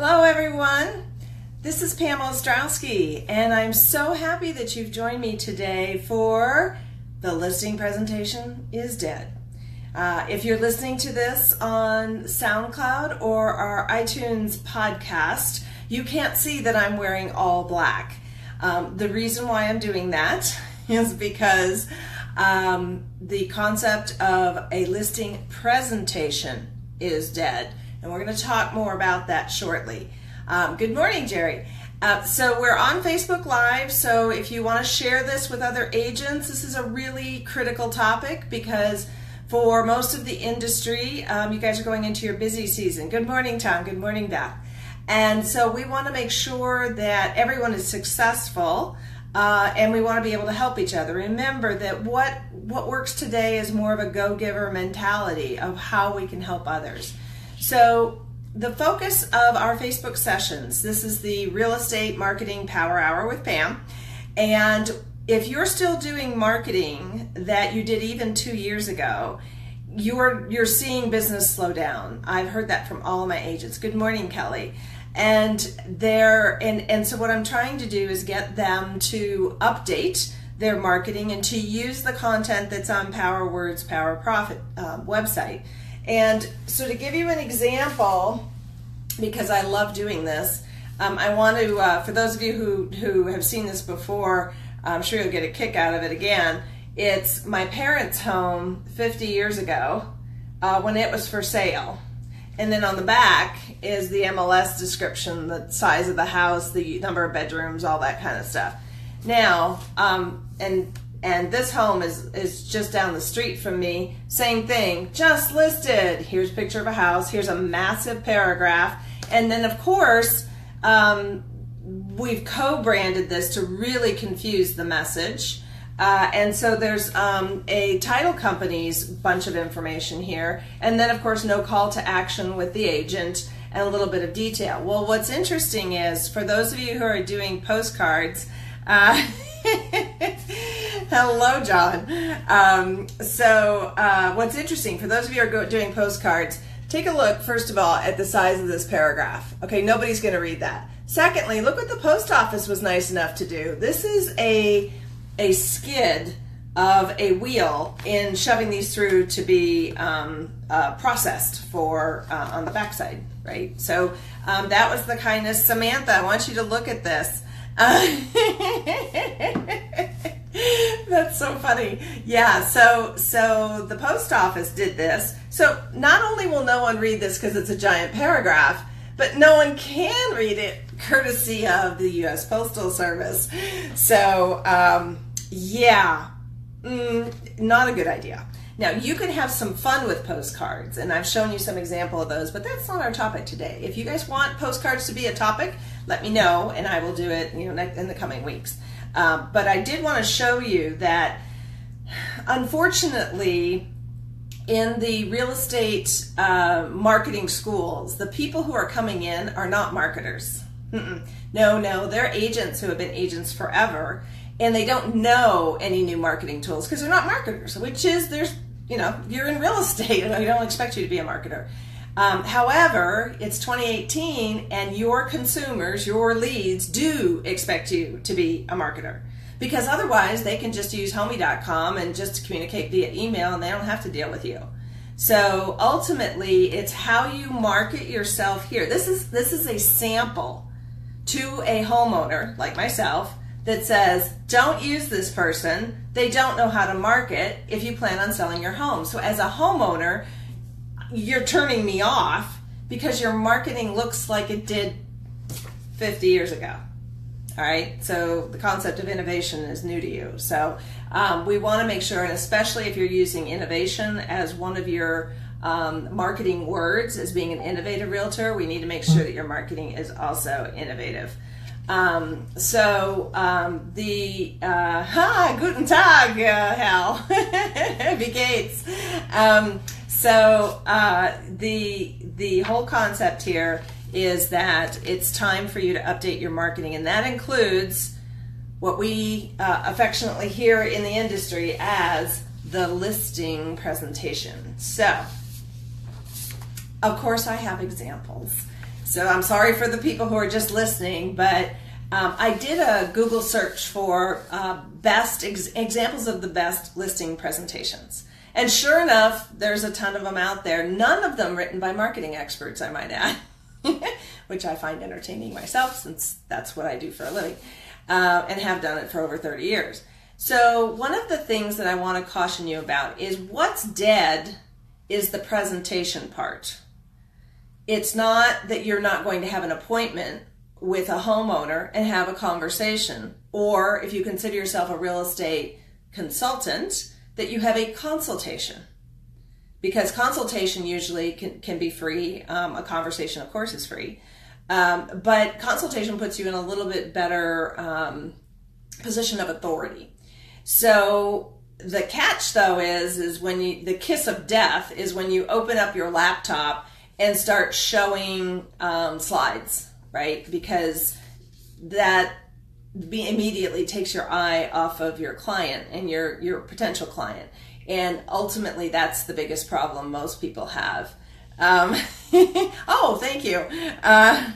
Hello, everyone. This is Pamela Ostrowski, and I'm so happy that you've joined me today for the listing presentation is dead. Uh, if you're listening to this on SoundCloud or our iTunes podcast, you can't see that I'm wearing all black. Um, the reason why I'm doing that is because um, the concept of a listing presentation is dead. And we're going to talk more about that shortly. Um, good morning, Jerry. Uh, so we're on Facebook Live. So if you want to share this with other agents, this is a really critical topic because for most of the industry, um, you guys are going into your busy season. Good morning, Tom. Good morning, Beth. And so we want to make sure that everyone is successful. Uh, and we want to be able to help each other. Remember that what what works today is more of a go-giver mentality of how we can help others. So the focus of our Facebook sessions, this is the Real Estate Marketing Power Hour with Pam. And if you're still doing marketing that you did even two years ago, you're you're seeing business slow down. I've heard that from all my agents. Good morning, Kelly. And they're and, and so what I'm trying to do is get them to update their marketing and to use the content that's on Power Words, Power Profit uh, website and so to give you an example, because I love doing this, um, I want to, uh, for those of you who, who have seen this before, I'm sure you'll get a kick out of it again. It's my parents' home 50 years ago uh, when it was for sale. And then on the back is the MLS description, the size of the house, the number of bedrooms, all that kind of stuff. Now, um, and and this home is is just down the street from me. Same thing just listed. Here's a picture of a house. Here's a massive paragraph. And then of course um, we've co-branded this to really confuse the message. Uh, and so there's um, a title company's bunch of information here. And then of course no call to action with the agent and a little bit of detail. Well what's interesting is for those of you who are doing postcards uh, Hello, John. Um, so, uh, what's interesting for those of you who are doing postcards, take a look, first of all, at the size of this paragraph. Okay, nobody's going to read that. Secondly, look what the post office was nice enough to do. This is a, a skid of a wheel in shoving these through to be um, uh, processed for uh, on the backside, right? So um, that was the kindness. Samantha, I want you to look at this. Uh, That's so funny. Yeah, so so the post office did this. So not only will no one read this because it's a giant paragraph, but no one can read it courtesy of the U.S. Postal Service. So um, yeah, mm, not a good idea. Now you can have some fun with postcards, and I've shown you some example of those, but that's not our topic today. If you guys want postcards to be a topic, let me know, and I will do it. You know, in the coming weeks. Um, but I did want to show you that, unfortunately, in the real estate uh, marketing schools, the people who are coming in are not marketers. Mm-mm. No, no, they're agents who have been agents forever, and they don't know any new marketing tools because they're not marketers. Which is there's you know you're in real estate, and I don't expect you to be a marketer. Um, however, it's 2018 and your consumers, your leads do expect you to be a marketer because otherwise they can just use homie.com and just communicate via email and they don't have to deal with you. So ultimately, it's how you market yourself here. This is this is a sample to a homeowner like myself that says, "Don't use this person. They don't know how to market if you plan on selling your home." So as a homeowner, you're turning me off because your marketing looks like it did 50 years ago. All right, so the concept of innovation is new to you. So um, we want to make sure, and especially if you're using innovation as one of your um, marketing words as being an innovative realtor, we need to make sure that your marketing is also innovative. Um, so um, the uh, ha guten tag, uh, Hal, geht's? Um, so uh, the the whole concept here is that it's time for you to update your marketing, and that includes what we uh, affectionately hear in the industry as the listing presentation. So, of course, I have examples. So I'm sorry for the people who are just listening, but um, I did a Google search for uh, best ex- examples of the best listing presentations. And sure enough, there's a ton of them out there, none of them written by marketing experts, I might add, which I find entertaining myself since that's what I do for a living uh, and have done it for over 30 years. So, one of the things that I want to caution you about is what's dead is the presentation part. It's not that you're not going to have an appointment with a homeowner and have a conversation, or if you consider yourself a real estate consultant, that you have a consultation. Because consultation usually can, can be free, um, a conversation, of course, is free. Um, but consultation puts you in a little bit better um, position of authority. So the catch though is is when you the kiss of death is when you open up your laptop and start showing um, slides, right? Because that be, immediately takes your eye off of your client and your your potential client, and ultimately that's the biggest problem most people have. Um, oh, thank you. Uh,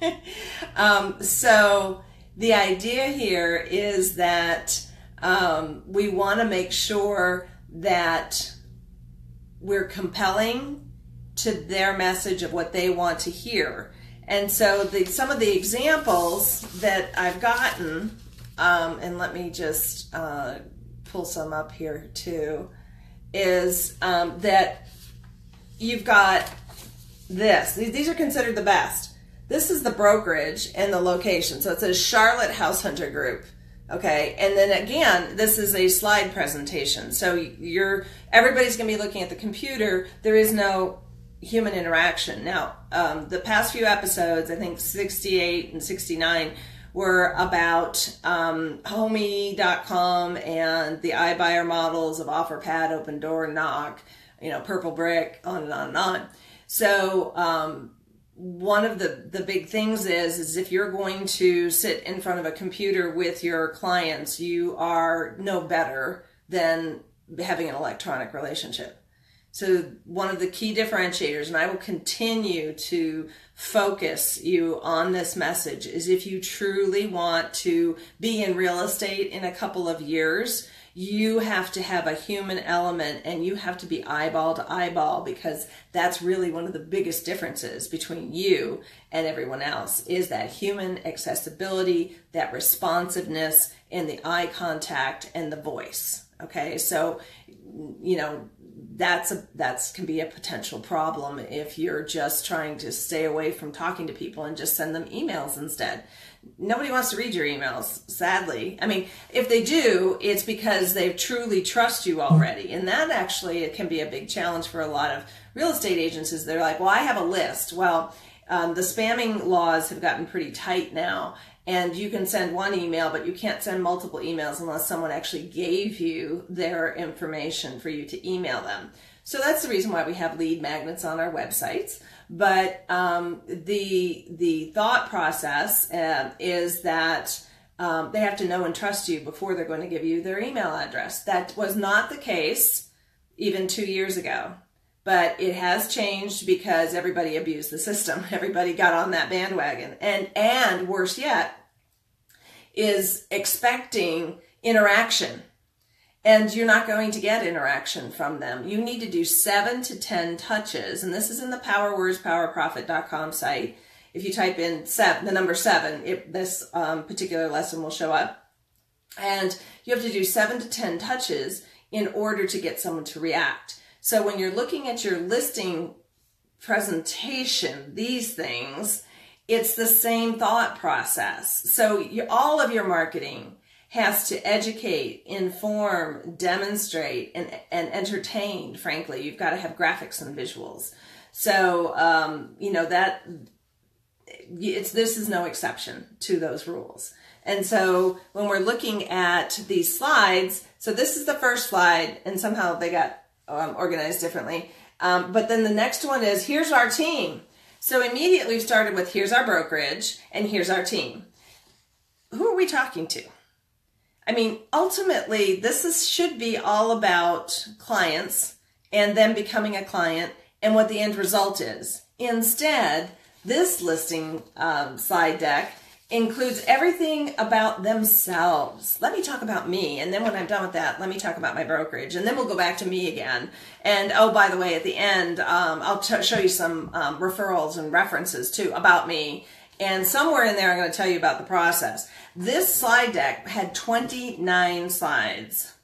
um, so the idea here is that um, we want to make sure that we're compelling to their message of what they want to hear. And so the, some of the examples that I've gotten, um, and let me just uh, pull some up here too, is um, that you've got this. These are considered the best. This is the brokerage and the location. So it says Charlotte House Hunter Group. Okay, and then again, this is a slide presentation. So you're everybody's going to be looking at the computer. There is no human interaction. Now, um, the past few episodes, I think 68 and 69, were about um, homie.com and the iBuyer models of OfferPad, Opendoor, Knock, you know, Purple Brick, on and on and on. So, um, one of the, the big things is is if you're going to sit in front of a computer with your clients, you are no better than having an electronic relationship. So one of the key differentiators, and I will continue to focus you on this message, is if you truly want to be in real estate in a couple of years, you have to have a human element and you have to be eyeball to eyeball because that's really one of the biggest differences between you and everyone else is that human accessibility, that responsiveness and the eye contact and the voice. Okay. So, you know, that's a that's can be a potential problem if you're just trying to stay away from talking to people and just send them emails instead. Nobody wants to read your emails sadly. I mean if they do it's because they truly trust you already. And that actually it can be a big challenge for a lot of real estate agents is they're like well i have a list. Well um, the spamming laws have gotten pretty tight now and you can send one email but you can't send multiple emails unless someone actually gave you their information for you to email them. So that's the reason why we have lead magnets on our websites. But um, the the thought process uh, is that um, they have to know and trust you before they're going to give you their email address. That was not the case even two years ago, but it has changed because everybody abused the system. Everybody got on that bandwagon, and and worse yet, is expecting interaction and you're not going to get interaction from them. You need to do seven to 10 touches. And this is in the powerwordspowerprofit.com site. If you type in seven, the number seven, it, this um, particular lesson will show up. And you have to do seven to 10 touches in order to get someone to react. So when you're looking at your listing presentation, these things, it's the same thought process. So you, all of your marketing, has to educate, inform, demonstrate, and, and entertain, frankly. You've got to have graphics and visuals. So, um, you know, that it's, this is no exception to those rules. And so when we're looking at these slides, so this is the first slide and somehow they got um, organized differently. Um, but then the next one is here's our team. So immediately we started with here's our brokerage and here's our team. Who are we talking to? I mean, ultimately, this is, should be all about clients and them becoming a client and what the end result is. Instead, This listing um, slide deck includes everything about themselves. Let me talk about me. And then when I'm done with that, let me talk about my brokerage. And then we'll go back to me again. And oh, by the way, at the end, um, I'll t- show you some um, referrals and references too about me. And somewhere in there, I'm going to tell you about the process. This slide deck had 29 slides.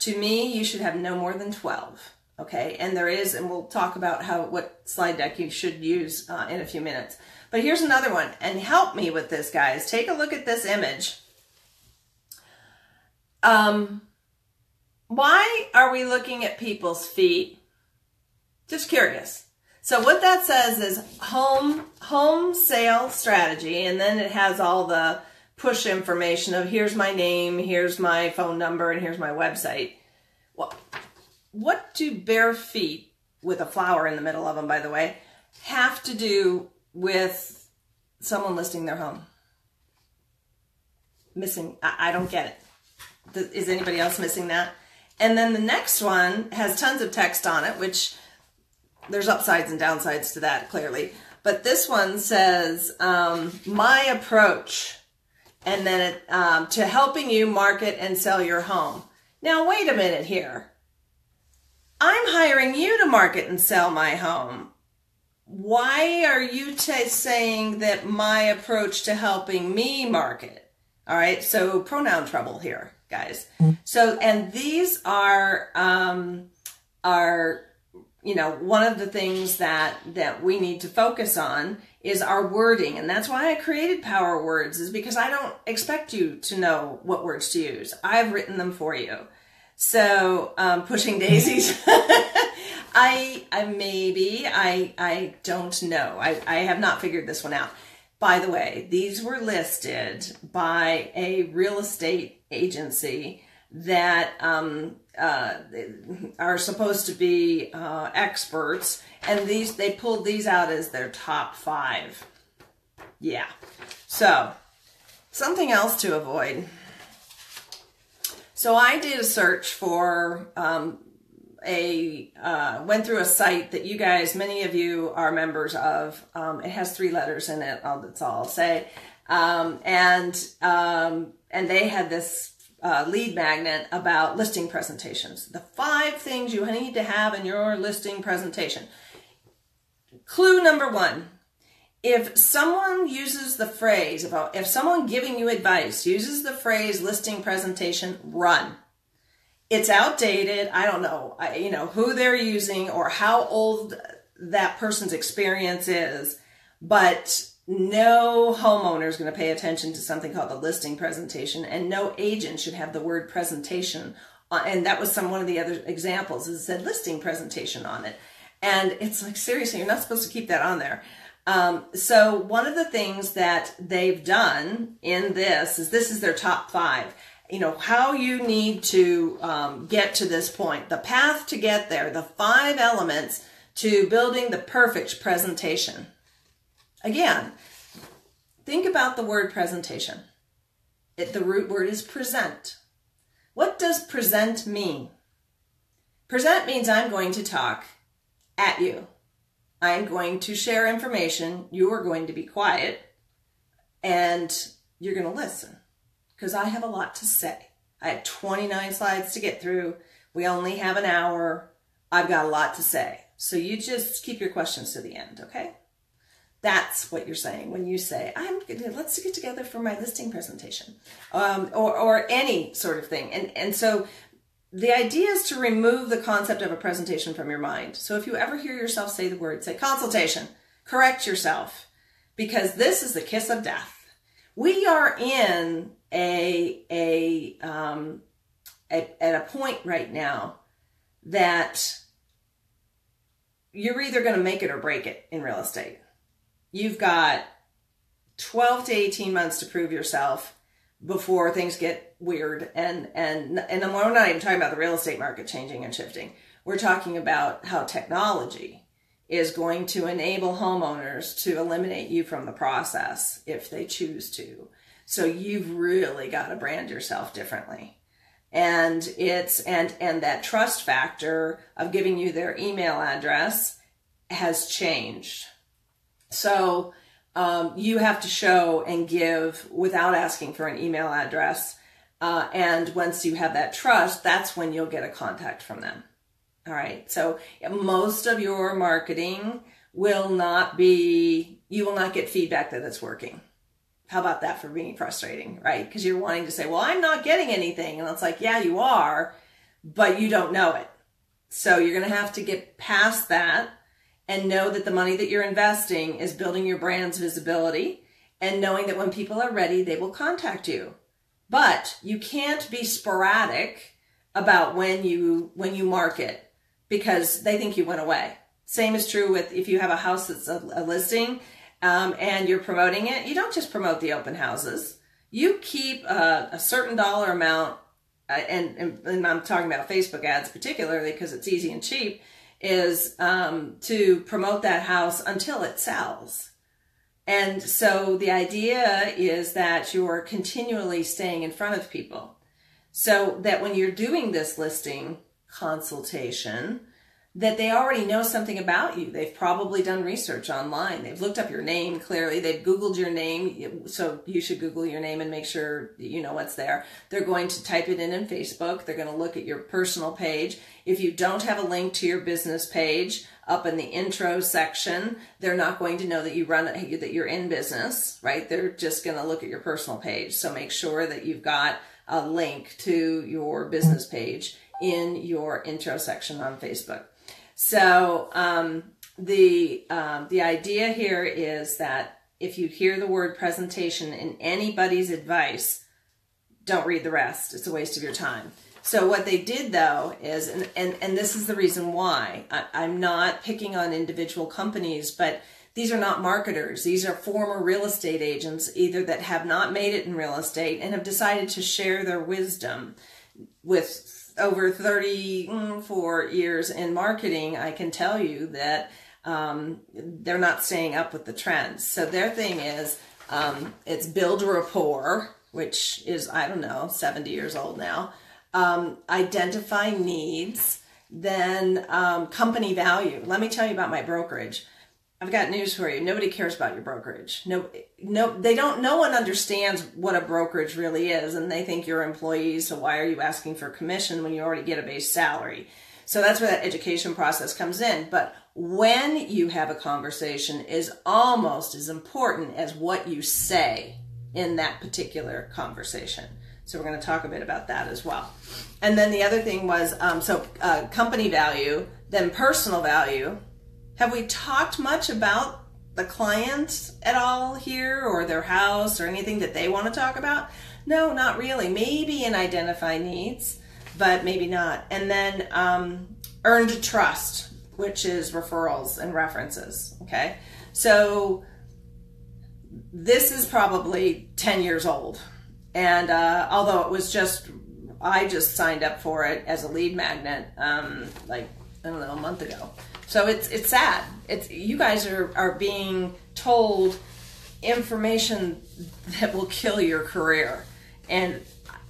To me, you should have no more than 12. Okay. And there is, and we'll talk about how, what slide deck you should use uh, in a few minutes. But here's another one. And help me with this, guys. Take a look at this image. Um, why are we looking at people's feet? Just curious. So what that says is home home sale strategy, and then it has all the push information of here's my name, here's my phone number, and here's my website. Well, what do bare feet with a flower in the middle of them, by the way, have to do with someone listing their home. Missing, I, I don't get it. Is anybody else missing that? And then the next one has tons of text on it, which there's upsides and downsides to that clearly. But this one says, um, my approach, and then it, um, to helping you market and sell your home. Now, wait a minute here. I'm hiring you to market and sell my home why are you t- saying that my approach to helping me market? All right, so pronoun trouble here, guys. So, and these are um, are you know one of the things that that we need to focus on is our wording, and that's why I created Power Words, is because I don't expect you to know what words to use. I've written them for you. So, um, pushing daisies. I, I maybe I I don't know. I, I have not figured this one out. By the way, these were listed by a real estate agency that um, uh, are supposed to be uh, experts, and these they pulled these out as their top five. Yeah, so something else to avoid. So I did a search for um, a uh, went through a site that you guys, many of you are members of. Um, it has three letters in it. that's all I'll say. Um, and um, and they had this uh, lead magnet about listing presentations. The five things you need to have in your listing presentation. Clue number one: if someone uses the phrase, if, if someone giving you advice uses the phrase listing presentation, run it's outdated. I don't know, I, you know, who they're using or how old that person's experience is, but no homeowner is going to pay attention to something called the listing presentation and no agent should have the word presentation on, and that was some one of the other examples is said listing presentation on it. And it's like seriously you're not supposed to keep that on there. Um, so one of the things that they've done in this is this is their top five you know, how you need to um, get to this point, the path to get there, the five elements to building the perfect presentation. Again, think about the word presentation. It, the root word is present. What does present mean? Present means I'm going to talk at you. I'm going to share information. You are going to be quiet and you're going to listen because I have a lot to say. I have 29 slides to get through. We only have an hour. I've got a lot to say. So you just keep your questions to the end, okay? That's what you're saying when you say, "I'm let's get together for my listing presentation," um, or or any sort of thing. And and so the idea is to remove the concept of a presentation from your mind. So if you ever hear yourself say the word, say consultation. Correct yourself, because this is the kiss of death. We are in a a um, at, at a point right now that you're either going to make it or break it in real estate. You've got 12 to 18 months to prove yourself before things get weird and and and we're not even talking about the real estate market changing and shifting. We're talking about how technology is going to enable homeowners to eliminate you from the process if they choose to. So you've really got to brand yourself differently. And it's, and, and that trust factor of giving you their email address has changed. So um, you have to show and give without asking for an email address. Uh, and once you have that trust, that's when you'll get a contact from them. All right. So most of your marketing will not be, you will not get feedback that it's working. How about that for being frustrating, right? Because you're wanting to say, well, I'm not getting anything. And it's like, yeah, you are, but you don't know it. So you're going to have to get past that and know that the money that you're investing is building your brand's visibility and knowing that when people are ready, they will contact you. But you can't be sporadic about when you when you market because they think you went away. Same is true with if you have a house that's a, a listing um, and you're promoting it. You don't just promote the open houses. You keep a, a certain dollar amount, uh, and, and, and I'm talking about Facebook ads particularly because it's easy and cheap is um, to promote that house until it sells. And so the idea is that you're continually staying in front of people so that when you're doing this listing consultation, that they already know something about you. They've probably done research online. They've looked up your name clearly. They've Googled your name. So you should Google your name and make sure you know what's there. They're going to type it in in Facebook. They're going to look at your personal page. If you don't have a link to your business page up in the intro section, they're not going to know that you run it, that you're in business, right? They're just going to look at your personal page. So make sure that you've got a link to your business page in your intro section on Facebook. So um, the um, the idea here is that if you hear the word presentation in anybody's advice, don't read the rest. It's a waste of your time. So what they did though is, and, and, and this is the reason why, I, I'm not picking on individual companies, but these are not marketers. These are former real estate agents, either that have not made it in real estate and have decided to share their wisdom with over 34 years in marketing, I can tell you that um, they're not staying up with the trends. So their thing is um, it's build rapport, which is, I don't know, 70 years old now, um, identify needs, then um, company value. Let me tell you about my brokerage. I've got news for you. Nobody cares about your brokerage. No, no, they don't. No one understands what a brokerage really is, and they think you're employees. So why are you asking for commission when you already get a base salary? So that's where that education process comes in. But when you have a conversation is almost as important as what you say in that particular conversation. So we're going to talk a bit about that as well. And then the other thing was um, so uh, company value, then personal value have we talked much about the client at all here or their house or anything that they want to talk about? No, not really. Maybe in identify needs, but maybe not. And then um, earned trust, which is referrals and references. Okay. So this is probably 10 years old. And uh, although it was just, I just signed up for it as a lead magnet um, like, I don't know, a month ago. So it's it's sad. It's you guys are are being told information that will kill your career, and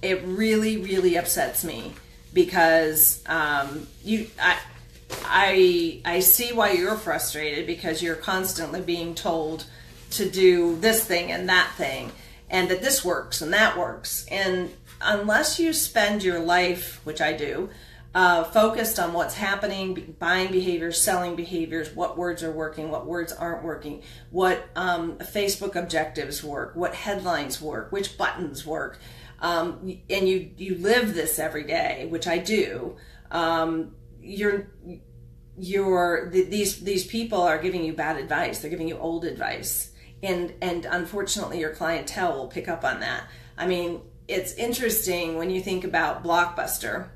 it really really upsets me because um, you I. I I see why you're frustrated because you're constantly being told to do this thing and that thing and that this works and that works and unless you spend your life which I do uh, focused on what's happening, buying behaviors, selling behaviors, what words are working, what words aren't working, what um, Facebook objectives work, what headlines work, which buttons work, um, and you you live this every day, which I do. Um, you're you're these these people are giving you bad advice. They're giving you old advice, and and unfortunately, your clientele will pick up on that. I mean, it's interesting when you think about Blockbuster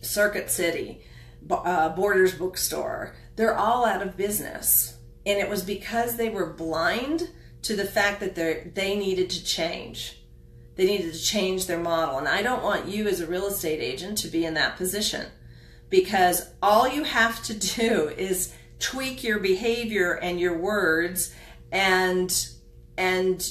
Circuit City, uh, Borders Bookstore, they're all out of business. And it was because they were blind to the fact that they they needed to change. They needed to change their model. And I don't want you as a real estate agent to be in that position because all you have to do is tweak your behavior and your words and and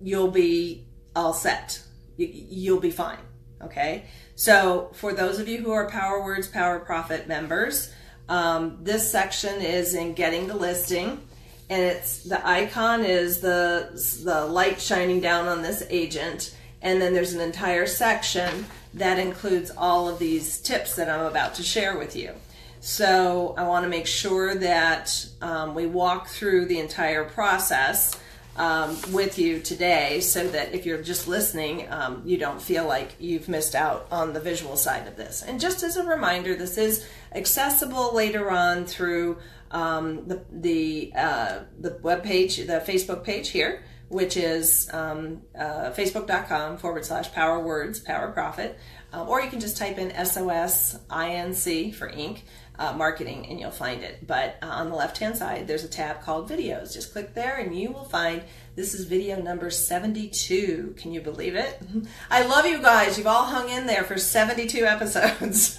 you'll be all set. You'll be fine. Okay. So for those of you who are Power Words, Power Profit members, um, this section is in getting the listing. and it's the icon is the the light shining down on this agent, and then there's an entire section that includes all of these tips that I'm about to share with you. So I want to make sure that um, we walk through the entire process um, with you today so that if you're just listening, um, you don't feel like you've missed out on the visual side of this. And just as a reminder, this is accessible later on through um, the the uh, the web page, the Facebook page here, which is um, uh, facebook.com forward slash power words power profit, um, or you can just type in SOS INC for ink uh, marketing and you'll find it. But uh, on the left hand side, there's a tab called videos. Just click there and you will find this is video number 72. Can you believe it? I love you guys. You've all hung in there for 72 episodes.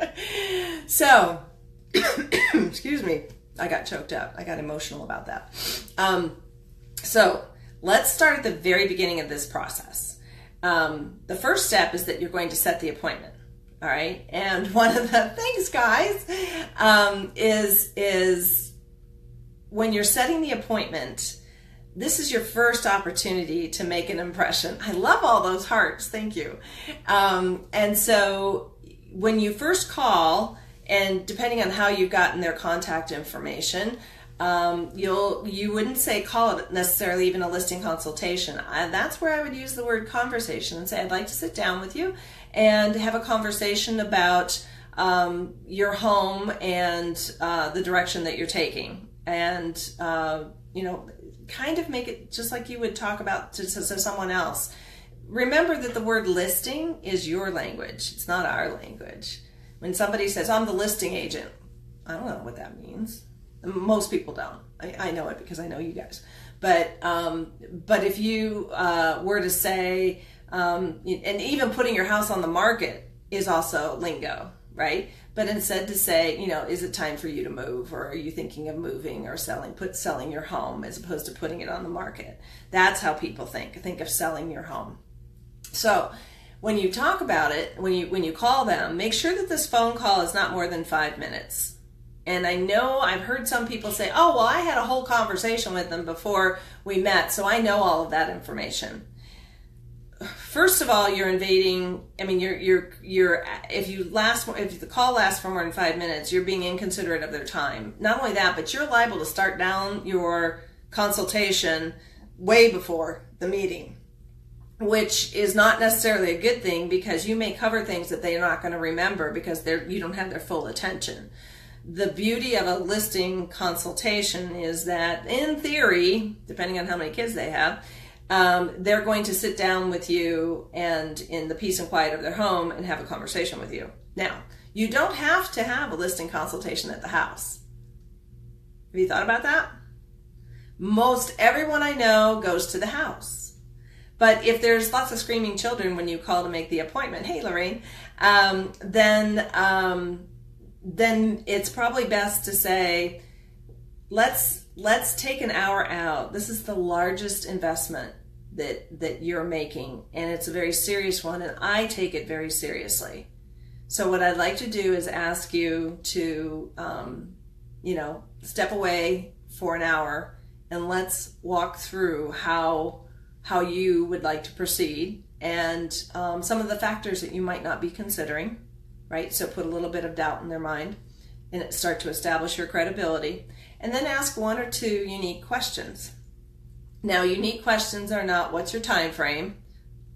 so, excuse me, I got choked up. I got emotional about that. Um, so, let's start at the very beginning of this process. Um, the first step is that you're going to set the appointment. All right. And one of the things, guys, um, is is when you're setting the appointment, this is your first opportunity to make an impression. I love all those hearts. Thank you. Um, and so when you first call, and depending on how you've gotten their contact information, um, you'll you wouldn't say call it necessarily even a listing consultation. I, that's where I would use the word conversation and say I'd like to sit down with you and have a conversation about um, your home and uh, the direction that you're taking, and uh, you know, kind of make it just like you would talk about to, to, to someone else. Remember that the word listing is your language; it's not our language. When somebody says, "I'm the listing agent," I don't know what that means. Most people don't. I, I know it because I know you guys. But um, but if you uh, were to say, um, and even putting your house on the market is also lingo, right? But instead to say, you know, is it time for you to move, or are you thinking of moving or selling? Put selling your home as opposed to putting it on the market. That's how people think. Think of selling your home. So when you talk about it, when you when you call them, make sure that this phone call is not more than five minutes. And I know I've heard some people say, "Oh, well, I had a whole conversation with them before we met, so I know all of that information." First of all, you're invading. I mean, you're you're you're if you last if the call lasts for more than five minutes, you're being inconsiderate of their time. Not only that, but you're liable to start down your consultation way before the meeting, which is not necessarily a good thing because you may cover things that they're not going to remember because they're you don't have their full attention. The beauty of a listing consultation is that, in theory, depending on how many kids they have, um, they're going to sit down with you and in the peace and quiet of their home and have a conversation with you. Now, you don't have to have a listing consultation at the house. Have you thought about that? Most everyone I know goes to the house. But if there's lots of screaming children when you call to make the appointment, hey Lorraine, um, then um, then it's probably best to say, let's let's take an hour out. This is the largest investment that that you're making and it's a very serious one and I take it very seriously. So what I'd like to do is ask you to um, you know step away for an hour and let's walk through how how you would like to proceed and um, some of the factors that you might not be considering right so put a little bit of doubt in their mind and start to establish your credibility and then ask one or two unique questions now, unique questions are not what's your time frame?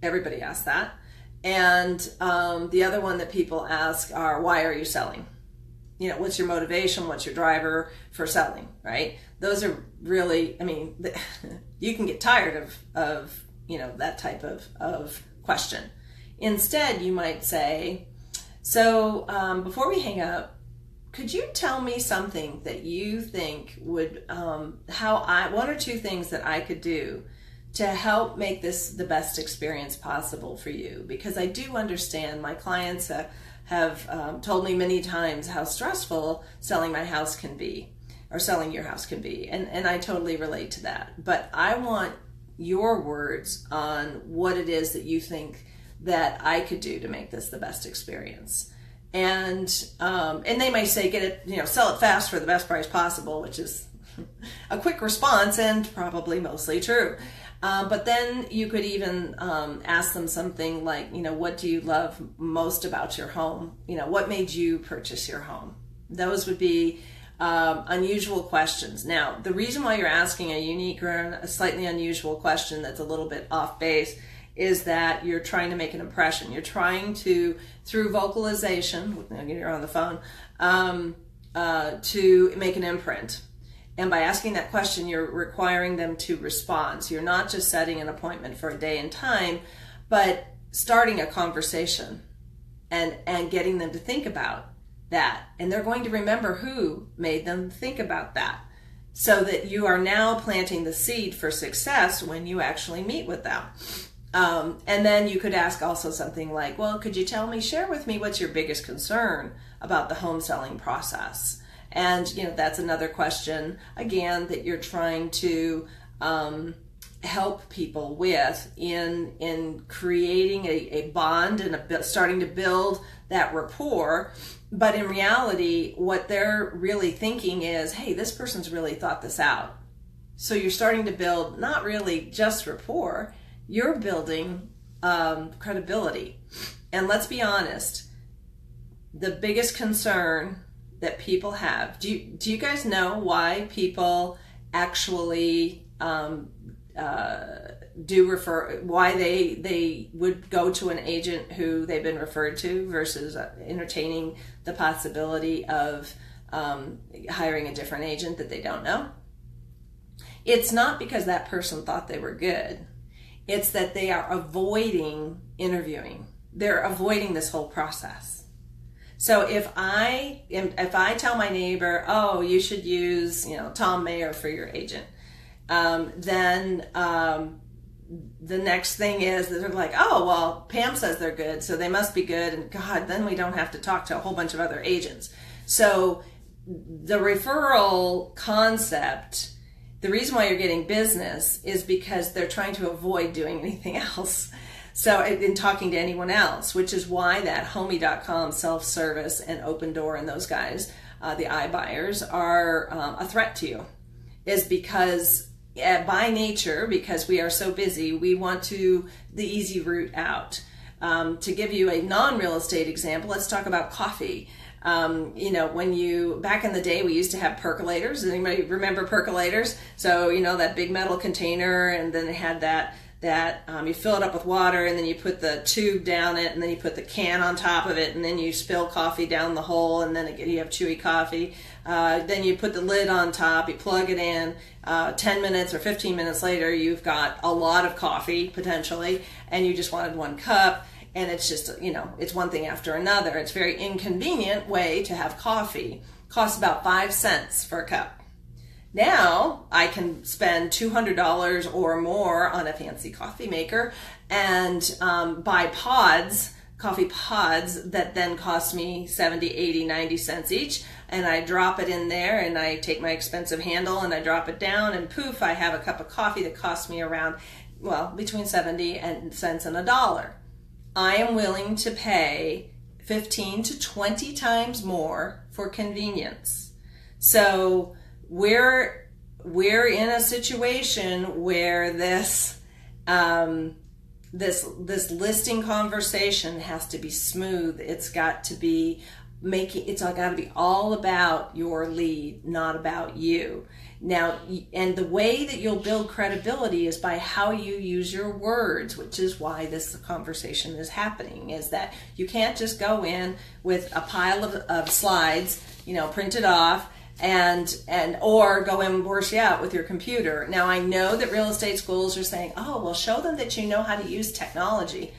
Everybody asks that. And um, the other one that people ask are why are you selling? You know, what's your motivation? What's your driver for selling? Right? Those are really, I mean, you can get tired of, of you know, that type of, of question. Instead, you might say, so um, before we hang up, could you tell me something that you think would um, how I one or two things that I could do to help make this the best experience possible for you? Because I do understand my clients uh, have um, told me many times how stressful selling my house can be or selling your house can be, and and I totally relate to that. But I want your words on what it is that you think that I could do to make this the best experience and um, and they may say get it you know sell it fast for the best price possible which is a quick response and probably mostly true. Um, but then you could even um, ask them something like, you know, what do you love most about your home? You know, what made you purchase your home? Those would be um, unusual questions. Now, the reason why you're asking a unique or a slightly unusual question that's a little bit off base is that you're trying to make an impression. You're trying to, through vocalization, you're on the phone, um, uh, to make an imprint. And by asking that question, you're requiring them to respond. So you're not just setting an appointment for a day and time, but starting a conversation and, and getting them to think about that. And they're going to remember who made them think about that. So that you are now planting the seed for success when you actually meet with them. Um, and then you could ask also something like, well, could you tell me, share with me what's your biggest concern about the home selling process? And, you know, that's another question, again, that you're trying to um, help people with in, in creating a, a bond and a, starting to build that rapport. But in reality, what they're really thinking is, hey, this person's really thought this out. So you're starting to build not really just rapport, you're building um, credibility. And let's be honest, the biggest concern that people have. Do you, do you guys know why people actually um, uh, do refer? Why they they would go to an agent who they've been referred to versus uh, entertaining the possibility of um, hiring a different agent that they don't know? It's not because that person thought they were good. It's that they are avoiding interviewing. They're avoiding this whole process so if I if I tell my neighbor, oh, you should use you know Tom Mayer for your agent, um, then um, the next thing is that they're like, oh, well, Pam says they're good, so they must be good, and God, then we don't have to talk to a whole bunch of other agents. So the referral concept. The reason why you're getting business is because they're trying to avoid doing anything else. So, in talking to anyone else, which is why that homie.com self service and Opendoor and those guys, uh, the iBuyers, are um, a threat to you, is because uh, by nature, because we are so busy, we want to the easy route out. Um, to give you a non real estate example, let's talk about coffee. Um, you know, when you back in the day, we used to have percolators. Anybody remember percolators? So you know that big metal container, and then it had that that um, you fill it up with water and then you put the tube down it and then you put the can on top of it and then you spill coffee down the hole and then you have chewy coffee. Uh, then you put the lid on top, you plug it in. Uh, 10 minutes or 15 minutes later, you've got a lot of coffee potentially, and you just wanted one cup. And it's just, you know, it's one thing after another. It's very inconvenient way to have coffee. Costs about five cents for a cup. Now I can spend $200 or more on a fancy coffee maker and um, buy pods, coffee pods that then cost me 70, 80, 90 cents each. And I drop it in there and I take my expensive handle and I drop it down and poof, I have a cup of coffee that costs me around, well, between 70 and cents and a dollar. I am willing to pay 15 to 20 times more for convenience. So, we're we're in a situation where this um, this this listing conversation has to be smooth. It's got to be making it's all got to be all about your lead, not about you. Now, and the way that you'll build credibility is by how you use your words, which is why this conversation is happening. Is that you can't just go in with a pile of, of slides, you know, printed off and and or go in worse yet with your computer now i know that real estate schools are saying oh well show them that you know how to use technology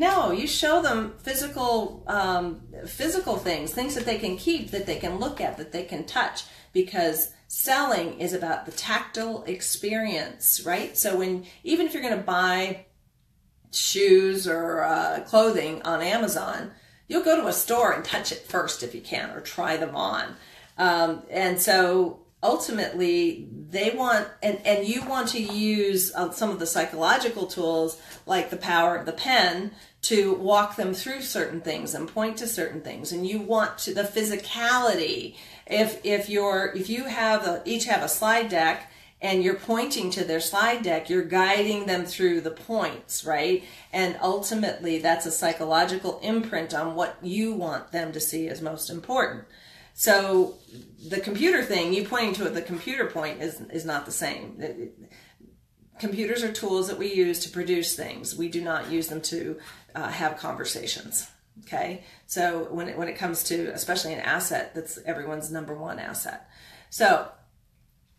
no you show them physical um, physical things things that they can keep that they can look at that they can touch because selling is about the tactile experience right? So when even if you're going to buy shoes or uh, clothing on amazon you'll go to a store and touch it first if you can or try them on. Um, and so ultimately they want and, and you want to use uh, some of the psychological tools like the power of the pen to walk them through certain things and point to certain things and you want to the physicality if if you're if you have a, each have a slide deck and you're pointing to their slide deck, you're guiding them through the points, right? And ultimately, that's a psychological imprint on what you want them to see as most important. So the computer thing, you pointing to it, the computer point is is not the same. Computers are tools that we use to produce things. We do not use them to uh, have conversations. Okay, so when it, when it comes to especially an asset, that's everyone's number one asset. So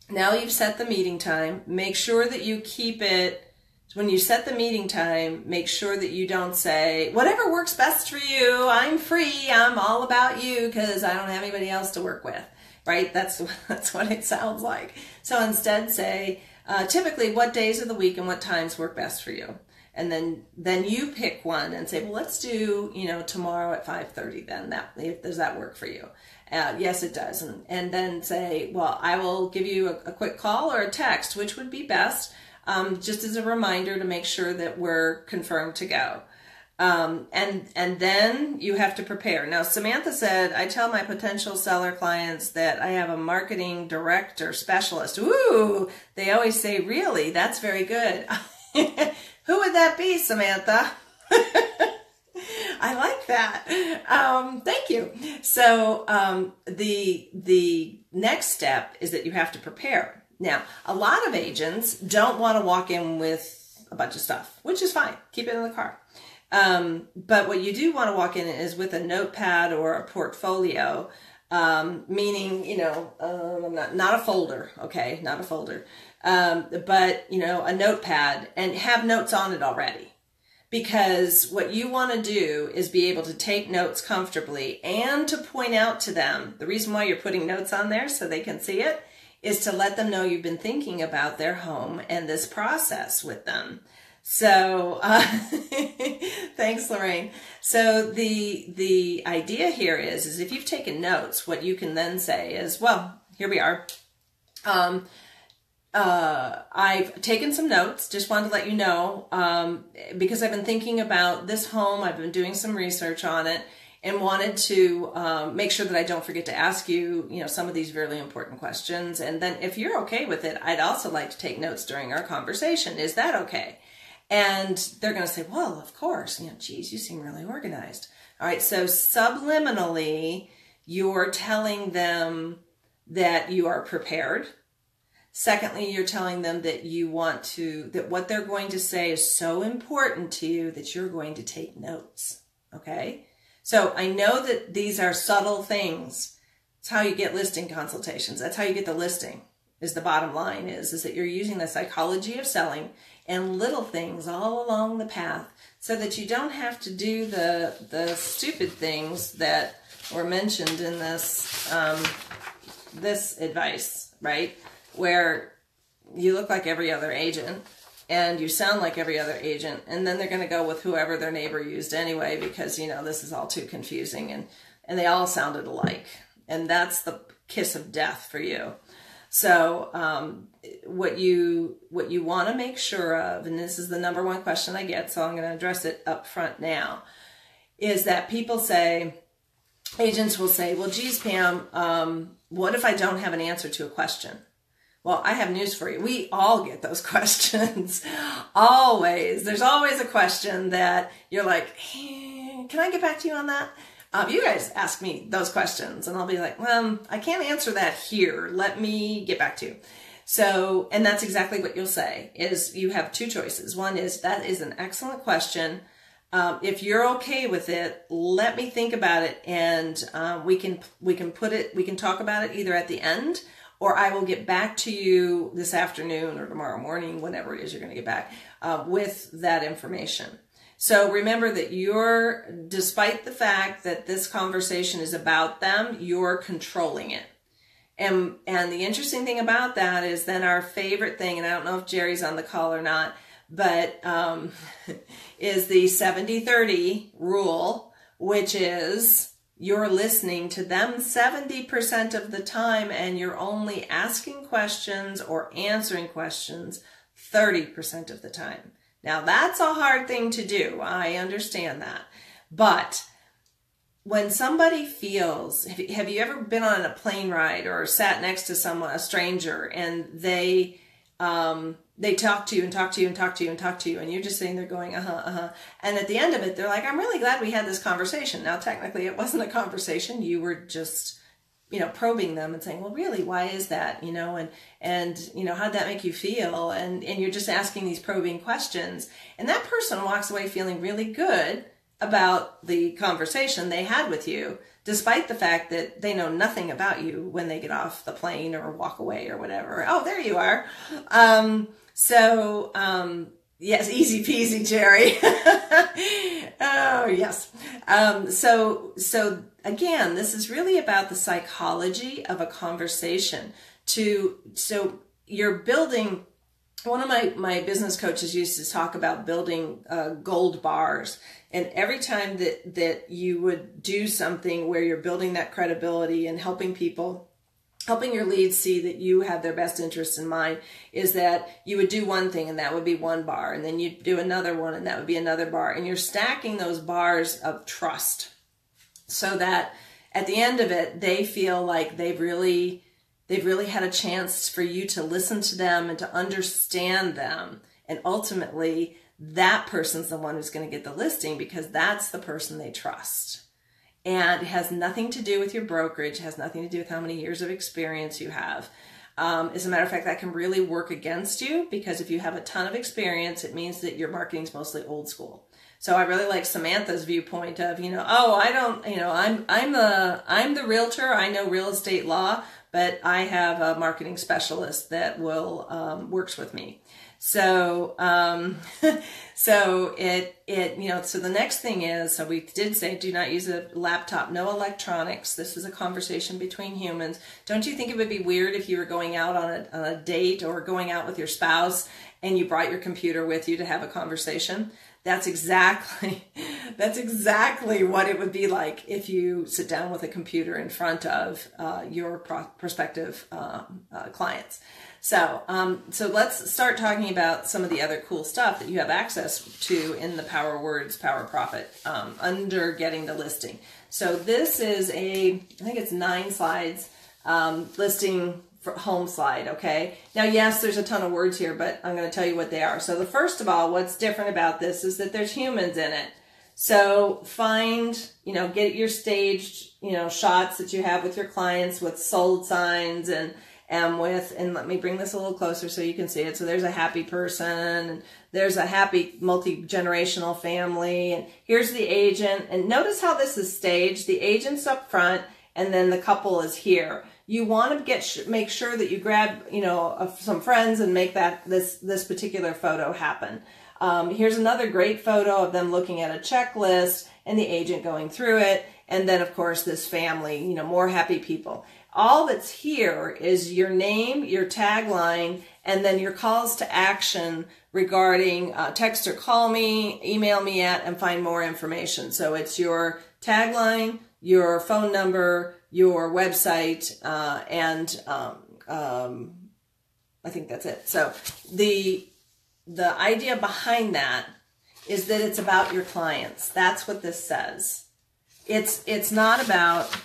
now you've set the meeting time. Make sure that you keep it. When you set the meeting time, make sure that you don't say, whatever works best for you, I'm free, I'm all about you because I don't have anybody else to work with, right? That's, that's what it sounds like. So instead say, uh, typically what days of the week and what times work best for you and then then you pick one and say well let's do you know tomorrow at 5.30 then that does that work for you uh, yes, it does. And, and then say, well, I will give you a, a quick call or a text, which would be best, um, just as a reminder to make sure that we're confirmed to go. Um, and and then you have to prepare. Now, Samantha said, I tell my potential seller clients that I have a marketing director specialist. Ooh, they always say, really? That's very good. Who would that be, Samantha? I like that. Um, thank you. So um, the the next step is that you have to prepare. Now, a lot of agents don't want to walk in with a bunch of stuff, which is fine. Keep it in the car. Um, but what you do want to walk in is with a notepad or a portfolio, um, meaning you know um, not not a folder, okay, not a folder, um, but you know a notepad and have notes on it already because what you want to do is be able to take notes comfortably and to point out to them the reason why you're putting notes on there so they can see it is to let them know you've been thinking about their home and this process with them. So, uh, thanks, Lorraine. So the the idea here is is if you've taken notes, what you can then say is, well, here we are. Um, uh, I've taken some notes. Just wanted to let you know um, because I've been thinking about this home. I've been doing some research on it and wanted to um, make sure that I don't forget to ask you, you know, some of these really important questions. And then, if you're okay with it, I'd also like to take notes during our conversation. Is that okay? And they're going to say, "Well, of course." You know, geez, you seem really organized. All right, so subliminally, you're telling them that you are prepared Secondly, you're telling them that you want to, that what they're going to say is so important to you that you're going to take notes. Okay? So I know that these are subtle things. It's how you get listing consultations. That's how you get the listing. Is the bottom line is is that you're using the psychology of selling and little things all along the path so that you don't have to do the the stupid things that were mentioned in this um, this advice, right? Where you look like every other agent and you sound like every other agent and then they're going to go with whoever their neighbor used anyway because you know this is all too confusing and and they all sounded alike and that's the kiss of death for you. So um, what you what you want to make sure of and this is the number one question i get so i'm going to address it up front now is that people say agents will say well geez pam um, what if i don't have an answer to a question well, I have news for you. We all get those questions. always. There's always a question that you're like, hey, can I get back to you on that? Um, you guys ask me those questions and I'll be like, well, I can't answer that here. Let me get back to you. So, and that's exactly what you'll say is you have two choices. One is that is an excellent question. Um, if you're okay with it, let me think about it and um, we can, we can put it, we can talk about it either at the end or I will get back to you this afternoon or tomorrow morning, whenever it is you're going to get back, uh, with that information. So remember that you're, despite the fact that this conversation is about them, you're controlling it. And, and the interesting thing about that is then our favorite thing, and I don't know if Jerry's on the call or not, but um, is the 70 30 rule, which is you're listening to them 70% of the time and you're only asking questions or answering questions 30% of the time. Now that's a hard thing to do. I understand that. But when somebody feels have you ever been on a plane ride or sat next to someone a stranger and they um, they talk to you and talk to you and talk to you and talk to you and you're just sitting there going uh-huh uh-huh. And at the end of it they're like i'm really glad we had this conversation. Now technically it wasn't a conversation. You were just you know probing them and saying well really why is that? You know and and you know how'd that make you feel? And and you're just asking these probing questions. And that person walks away feeling really good about the conversation they had with you, despite the fact that they know nothing about you when they get off the plane or walk away or whatever. Oh, there you are. Um, so, um, yes, easy peasy, Jerry. oh, yes. Um, so, so again, this is really about the psychology of a conversation to, so you're building one of my, my business coaches used to talk about building uh, gold bars and every time that that you would do something where you're building that credibility and helping people helping your leads see that you have their best interest in mind is that you would do one thing and that would be one bar and then you'd do another one and that would be another bar and you're stacking those bars of trust so that at the end of it they feel like they've really they've really had a chance for you to listen to them and to understand them and ultimately that person's the one who's going to get the listing because that's the person they trust. And it has nothing to do with your brokerage, has nothing to do with how many years of experience you have. Um, as a matter of fact, that can really work against you because if you have a ton of experience, it means that your marketing is mostly old school. So I really like Samantha's viewpoint of, you know, oh, I don't, you know, I'm I'm the I'm the realtor. I know real estate law, but I have a marketing specialist that will um, works with me. So, um, so it, it, you know, so the next thing is, so we did say do not use a laptop, no electronics. This is a conversation between humans. Don't you think it would be weird if you were going out on a, on a date or going out with your spouse and you brought your computer with you to have a conversation? That's exactly, that's exactly what it would be like if you sit down with a computer in front of uh, your pro- prospective uh, uh, clients. So, um, so let's start talking about some of the other cool stuff that you have access to in the Power Words, Power Profit um, under getting the listing. So this is a, I think it's nine slides um, listing home slide. Okay. Now, yes, there's a ton of words here, but I'm going to tell you what they are. So the first of all, what's different about this is that there's humans in it. So find, you know, get your staged, you know, shots that you have with your clients with sold signs and am with, and let me bring this a little closer so you can see it. So there's a happy person, and there's a happy multi-generational family, and here's the agent. And notice how this is staged. The agent's up front, and then the couple is here. You want to get make sure that you grab, you know, some friends and make that this this particular photo happen. Um, here's another great photo of them looking at a checklist and the agent going through it. And then, of course, this family, you know, more happy people. All that's here is your name, your tagline, and then your calls to action regarding uh, text or call me, email me at, and find more information. So it's your tagline, your phone number, your website, uh, and um, um, I think that's it. So the the idea behind that is that it's about your clients. That's what this says. It's it's not about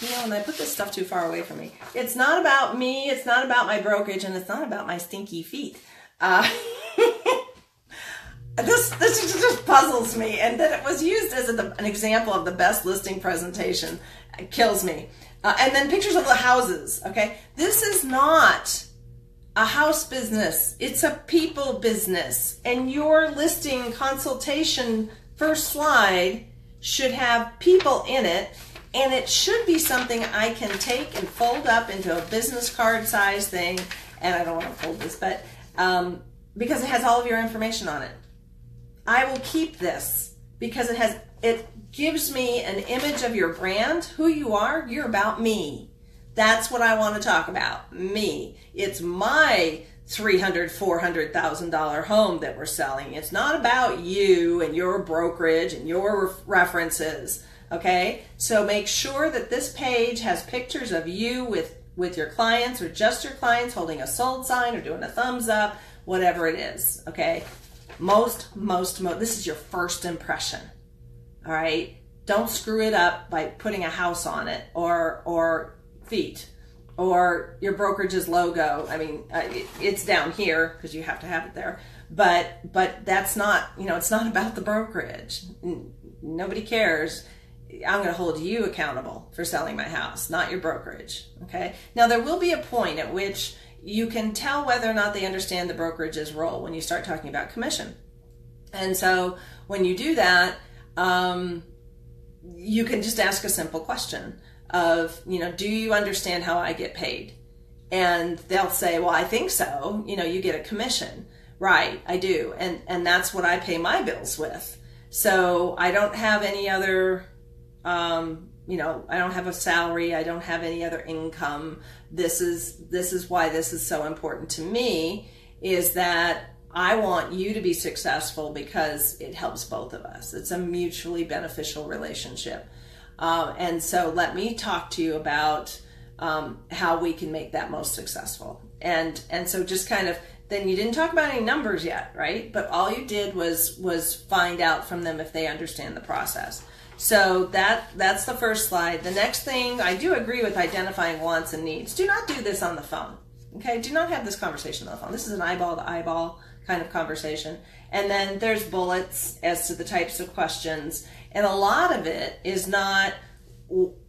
you know, and I put this stuff too far away from me. It's not about me, it's not about my brokerage, and it's not about my stinky feet. Uh, this this just puzzles me, and that it was used as a, an example of the best listing presentation it kills me. Uh, and then pictures of the houses. Okay, this is not a house business; it's a people business, and your listing consultation first slide should have people in it and it should be something I can take and fold up into a business card size thing. And I don't want to fold this, but um, because it has all of your information on it. I will keep this because it has it gives me an image of your brand, who you are. You're about me. That's what I want to talk about. Me. It's my $300, $400,000 home that we're selling. It's not about you and your brokerage and your references. Okay, so make sure that this page has pictures of you with, with your clients or just your clients holding a sold sign or doing a thumbs up, whatever it is. Okay, most, most, most, this is your first impression. All right, don't screw it up by putting a house on it or or feet or your brokerage's logo. I mean, uh, it's down here because you have to have it there. But but that's not you know it's not about the brokerage. Nobody cares. I'm going to hold you accountable for selling my house, not your brokerage. Okay. Now there will be a point at which you can tell whether or not they understand the brokerage's role when you start talking about commission. And so when you do that, um, you can just ask a simple question of, you know, do you understand how I get paid? And they'll say, well, I think so. You know, you get a commission. Right, I do. And, and that's what I pay my bills with. So I don't have any other, um, you know, I don't have a salary. I don't have any other income. This is, this is why this is so important to me is that I want you to be successful because it helps both of us. It's a mutually beneficial relationship. Um, and so let me talk to you about um, how we can make that most successful. And and so just kind of then you didn't talk about any numbers yet, right? But all you did was was find out from them if they understand the process. So that that's the first slide. The next thing I do agree with identifying wants and needs. Do not do this on the phone. Okay, do not have this conversation on the phone. This is an eyeball to eyeball kind of conversation. And then there's bullets as to the types of questions. And a lot of it is not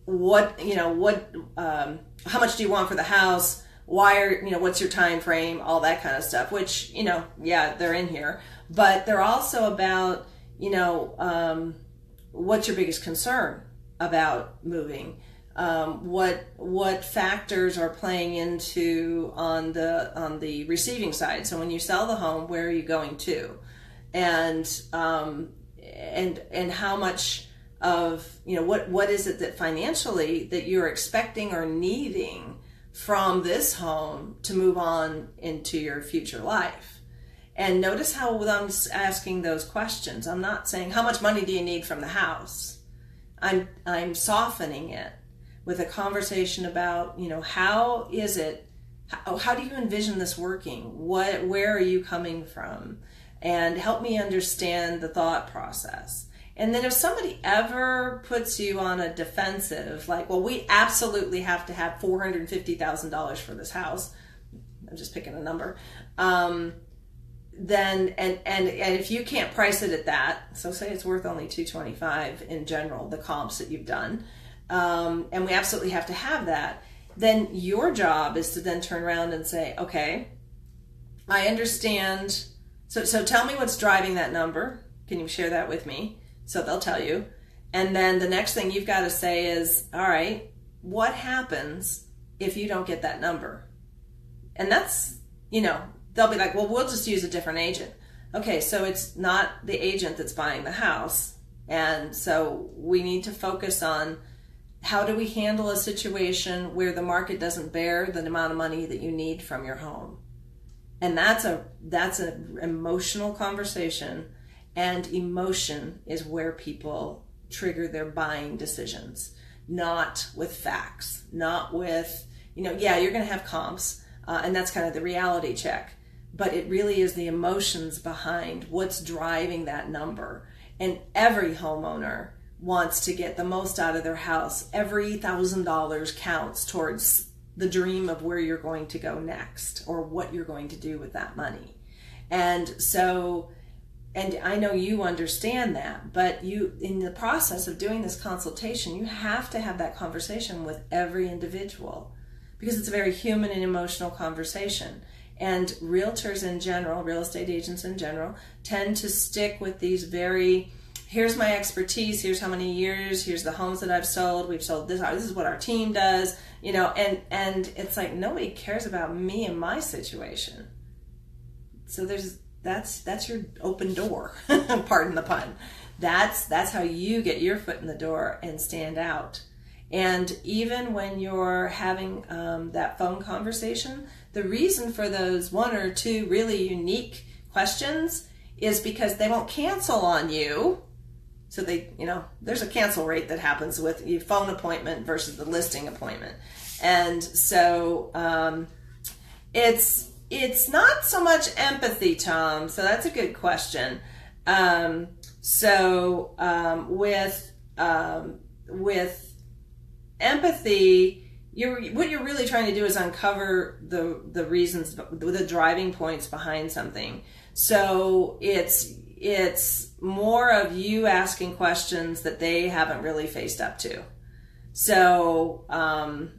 what, you know, what, um, how much do you want for the house? Why are, you know, what's your time frame? All that kind of stuff, which, you know, yeah, they're in here. But they're also about, you know, um, what's your biggest concern about moving? um, what what factors are playing into on the on the receiving side. So when you sell the home, where are you going to, and um, and and how much of you know what what is it that financially that you're expecting or needing from this home to move on into your future life. And notice how I'm asking those questions. I'm not saying how much money do you need from the house. I'm I'm softening it with a conversation about, you know, how is it, how, how do you envision this working? What, where are you coming from? And help me understand the thought process. And then if somebody ever puts you on a defensive, like, well, we absolutely have to have $450,000 for this house. I'm just picking a number. Um, then and and and if you can't price it at that, so say it's worth only 225 in general, the comps that you've done, um, and we absolutely have to have that, then your job is to then turn around and say, okay, I understand. So, so tell me what's driving that number. Can you share that with me? So they'll tell you. And then the next thing you've got to say is, all right, what happens if you don't get that number? And that's, you know, they'll be like, well, we'll just use a different agent. Okay, so it's not the agent that's buying the house. And so we need to focus on how do we handle a situation where the market doesn't bear the amount of money that you need from your home and that's a that's an emotional conversation and emotion is where people trigger their buying decisions not with facts not with you know yeah you're going to have comps uh, and that's kind of the reality check but it really is the emotions behind what's driving that number and every homeowner wants to get the most out of their house, every thousand dollars counts towards the dream of where you're going to go next or what you're going to do with that money. And so, and I know you understand that, but you, in the process of doing this consultation, you have to have that conversation with every individual because it's a very human and emotional conversation. And realtors in general, real estate agents in general, tend to stick with these very here's my expertise here's how many years here's the homes that i've sold we've sold this this is what our team does you know and and it's like nobody cares about me and my situation. So there's that's that's your open door pardon the pun. That's that's how you get your foot in the door and stand out. And even when you're having um, that phone conversation the reason for those one or two really unique questions is because they won't cancel on you so they, you know, there's a cancel rate that happens with your phone appointment versus the listing appointment. And so um, it's it's not so much empathy, Tom. So that's a good question. Um, so um, with um, with empathy, you're what you're really trying to do is uncover the the reasons, the driving points behind something. So it's it's more of you asking questions that they haven't really faced up to. So um,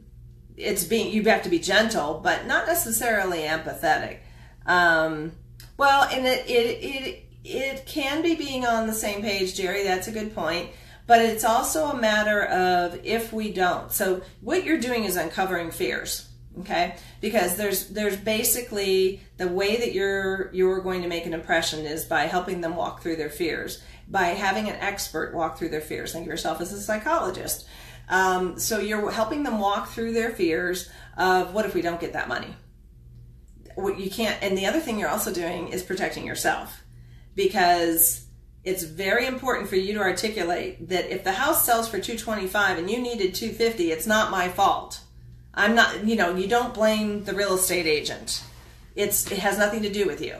it's being you have to be gentle, but not necessarily empathetic. Um, well, and it, it it it can be being on the same page, Jerry. That's a good point. But it's also a matter of if we don't. So what you're doing is uncovering fears okay? Because there's there's basically the way that you're you're going to make an impression is by helping them walk through their fears by having an expert walk through their fears. Think of yourself as a psychologist. Um, so you're helping them walk through their fears of what if we don't get that money? What you can't and the other thing you're also doing is protecting yourself. Because it's very important for you to articulate that if the house sells for 225 and you needed 250 it's not my fault I'm not, you know, you don't blame the real estate agent. It's it has nothing to do with you,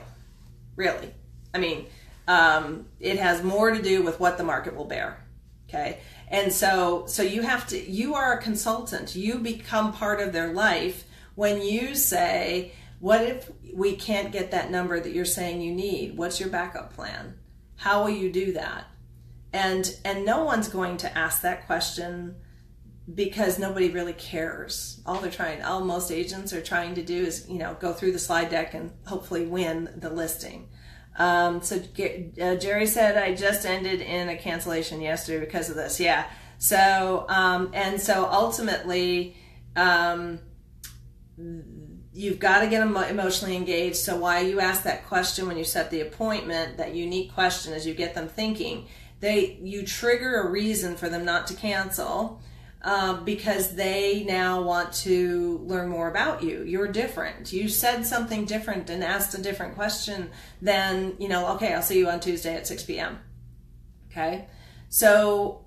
really. I mean, um, it has more to do with what the market will bear. Okay, and so so you have to. You are a consultant. You become part of their life when you say, "What if we can't get that number that you're saying you need? What's your backup plan? How will you do that?" And and no one's going to ask that question because nobody really cares. All they're trying, all most agents are trying to do is, you know, go through the slide deck and hopefully win the listing. Um, so uh, Jerry said I just ended in a cancellation yesterday because of this. Yeah. So um, and so ultimately, um, you've got to get them emotionally engaged. So why you ask that question when you set the appointment, that unique question, as you get them thinking, they you trigger a reason for them not to cancel um, because they now want to learn more about you. You're different. You said something different and asked a different question than, you know, okay, I'll see you on Tuesday at 6 p.m. Okay? So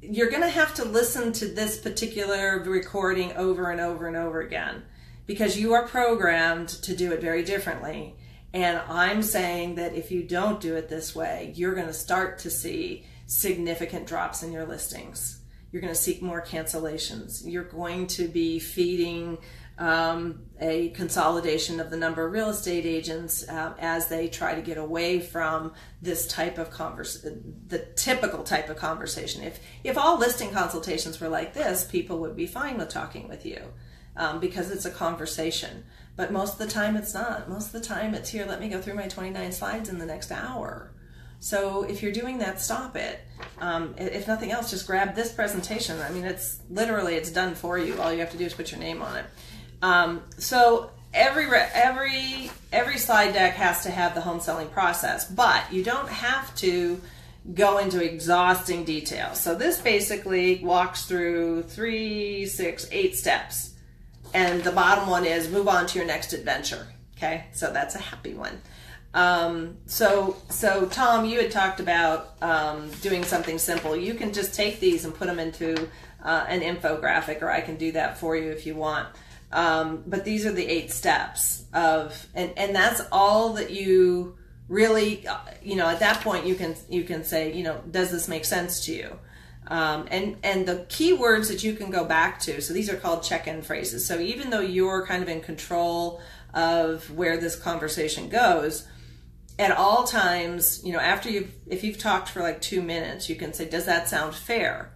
you're going to have to listen to this particular recording over and over and over again because you are programmed to do it very differently. And I'm saying that if you don't do it this way, you're going to start to see significant drops in your listings you're going to seek more cancellations. You're going to be feeding um, a consolidation of the number of real estate agents uh, as they try to get away from this type of conversation, the typical type of conversation. If if all listing consultations were like this, people would be fine with talking with you um, because it's a conversation. But most of the time, it's not. Most of the time, it's here. Let me go through my 29 slides in the next hour. So if you're doing that, stop it. Um, if nothing else, just grab this presentation. I mean, it's literally it's done for you. All you have to do is put your name on it. Um, so every every every slide deck has to have the home selling process, but you don't have to go into exhausting detail. So this basically walks through three, six, eight steps, and the bottom one is move on to your next adventure. Okay, so that's a happy one. Um, so, so Tom, you had talked about um, doing something simple. You can just take these and put them into uh, an infographic, or I can do that for you if you want. Um, but these are the eight steps of, and and that's all that you really, uh, you know, at that point you can you can say, you know, does this make sense to you? Um, and and the key words that you can go back to. So these are called check-in phrases. So even though you're kind of in control of where this conversation goes at all times, you know, after you've, if you've talked for like two minutes, you can say, does that sound fair?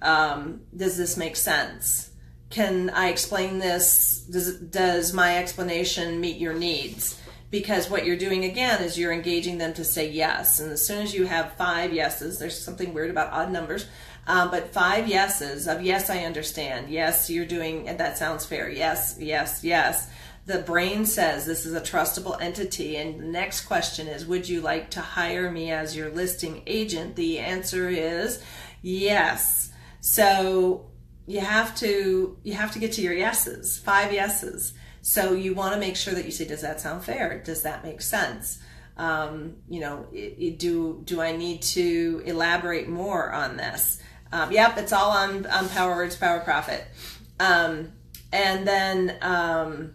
Um, does this make sense? Can I explain this? Does, does my explanation meet your needs? Because what you're doing again is you're engaging them to say yes. And as soon as you have five yeses, there's something weird about odd numbers, um, but five yeses of yes, I understand. Yes, you're doing, and that sounds fair. Yes, yes, yes the brain says this is a trustable entity and the next question is would you like to hire me as your listing agent the answer is yes so you have to you have to get to your yeses five yeses so you want to make sure that you say does that sound fair does that make sense um, you know it, it, do do i need to elaborate more on this um, yep it's all on on power words power profit um, and then um,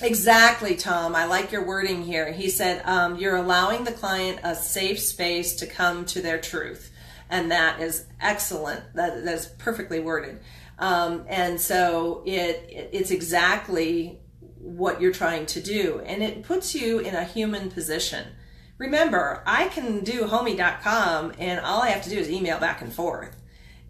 Exactly, Tom. I like your wording here. He said, um, You're allowing the client a safe space to come to their truth. and that is excellent. That that's perfectly worded. Um, and so it, it it's exactly what you're trying to do, and it puts you in a human position. Remember, I can do homie.com, and all I have to do is email back and forth.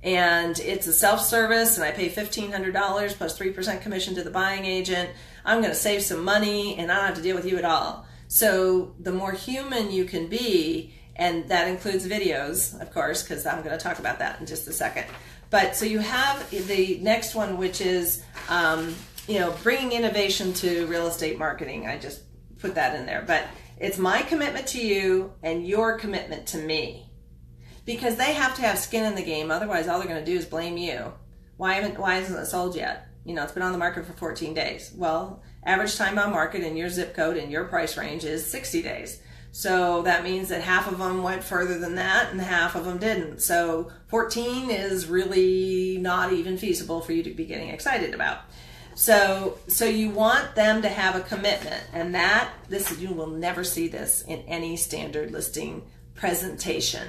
And it's a self-service and i pay $1500 plus 3% commission to the buying agent. I'm going to save some money and i don't have to deal with you at all. So the more human you can be and that includes videos of course because i'm going to talk about that in just a second. But so you have the next one which is um, you know bringing innovation to real estate marketing i just put that in there but it's my commitment to you and your commitment to me because they have to have skin in the game. Otherwise, all they're going to do is blame you. Why haven't why isn't it sold yet? You know, it's been on the market for 14 days. Well, average time on market in your zip code and your price range is 60 days. So that means that half of them went further than that and half of them didn't. So 14 is really not even feasible for you to be getting excited about. So so you want them to have a commitment and that this you will never see this in any standard listing presentation.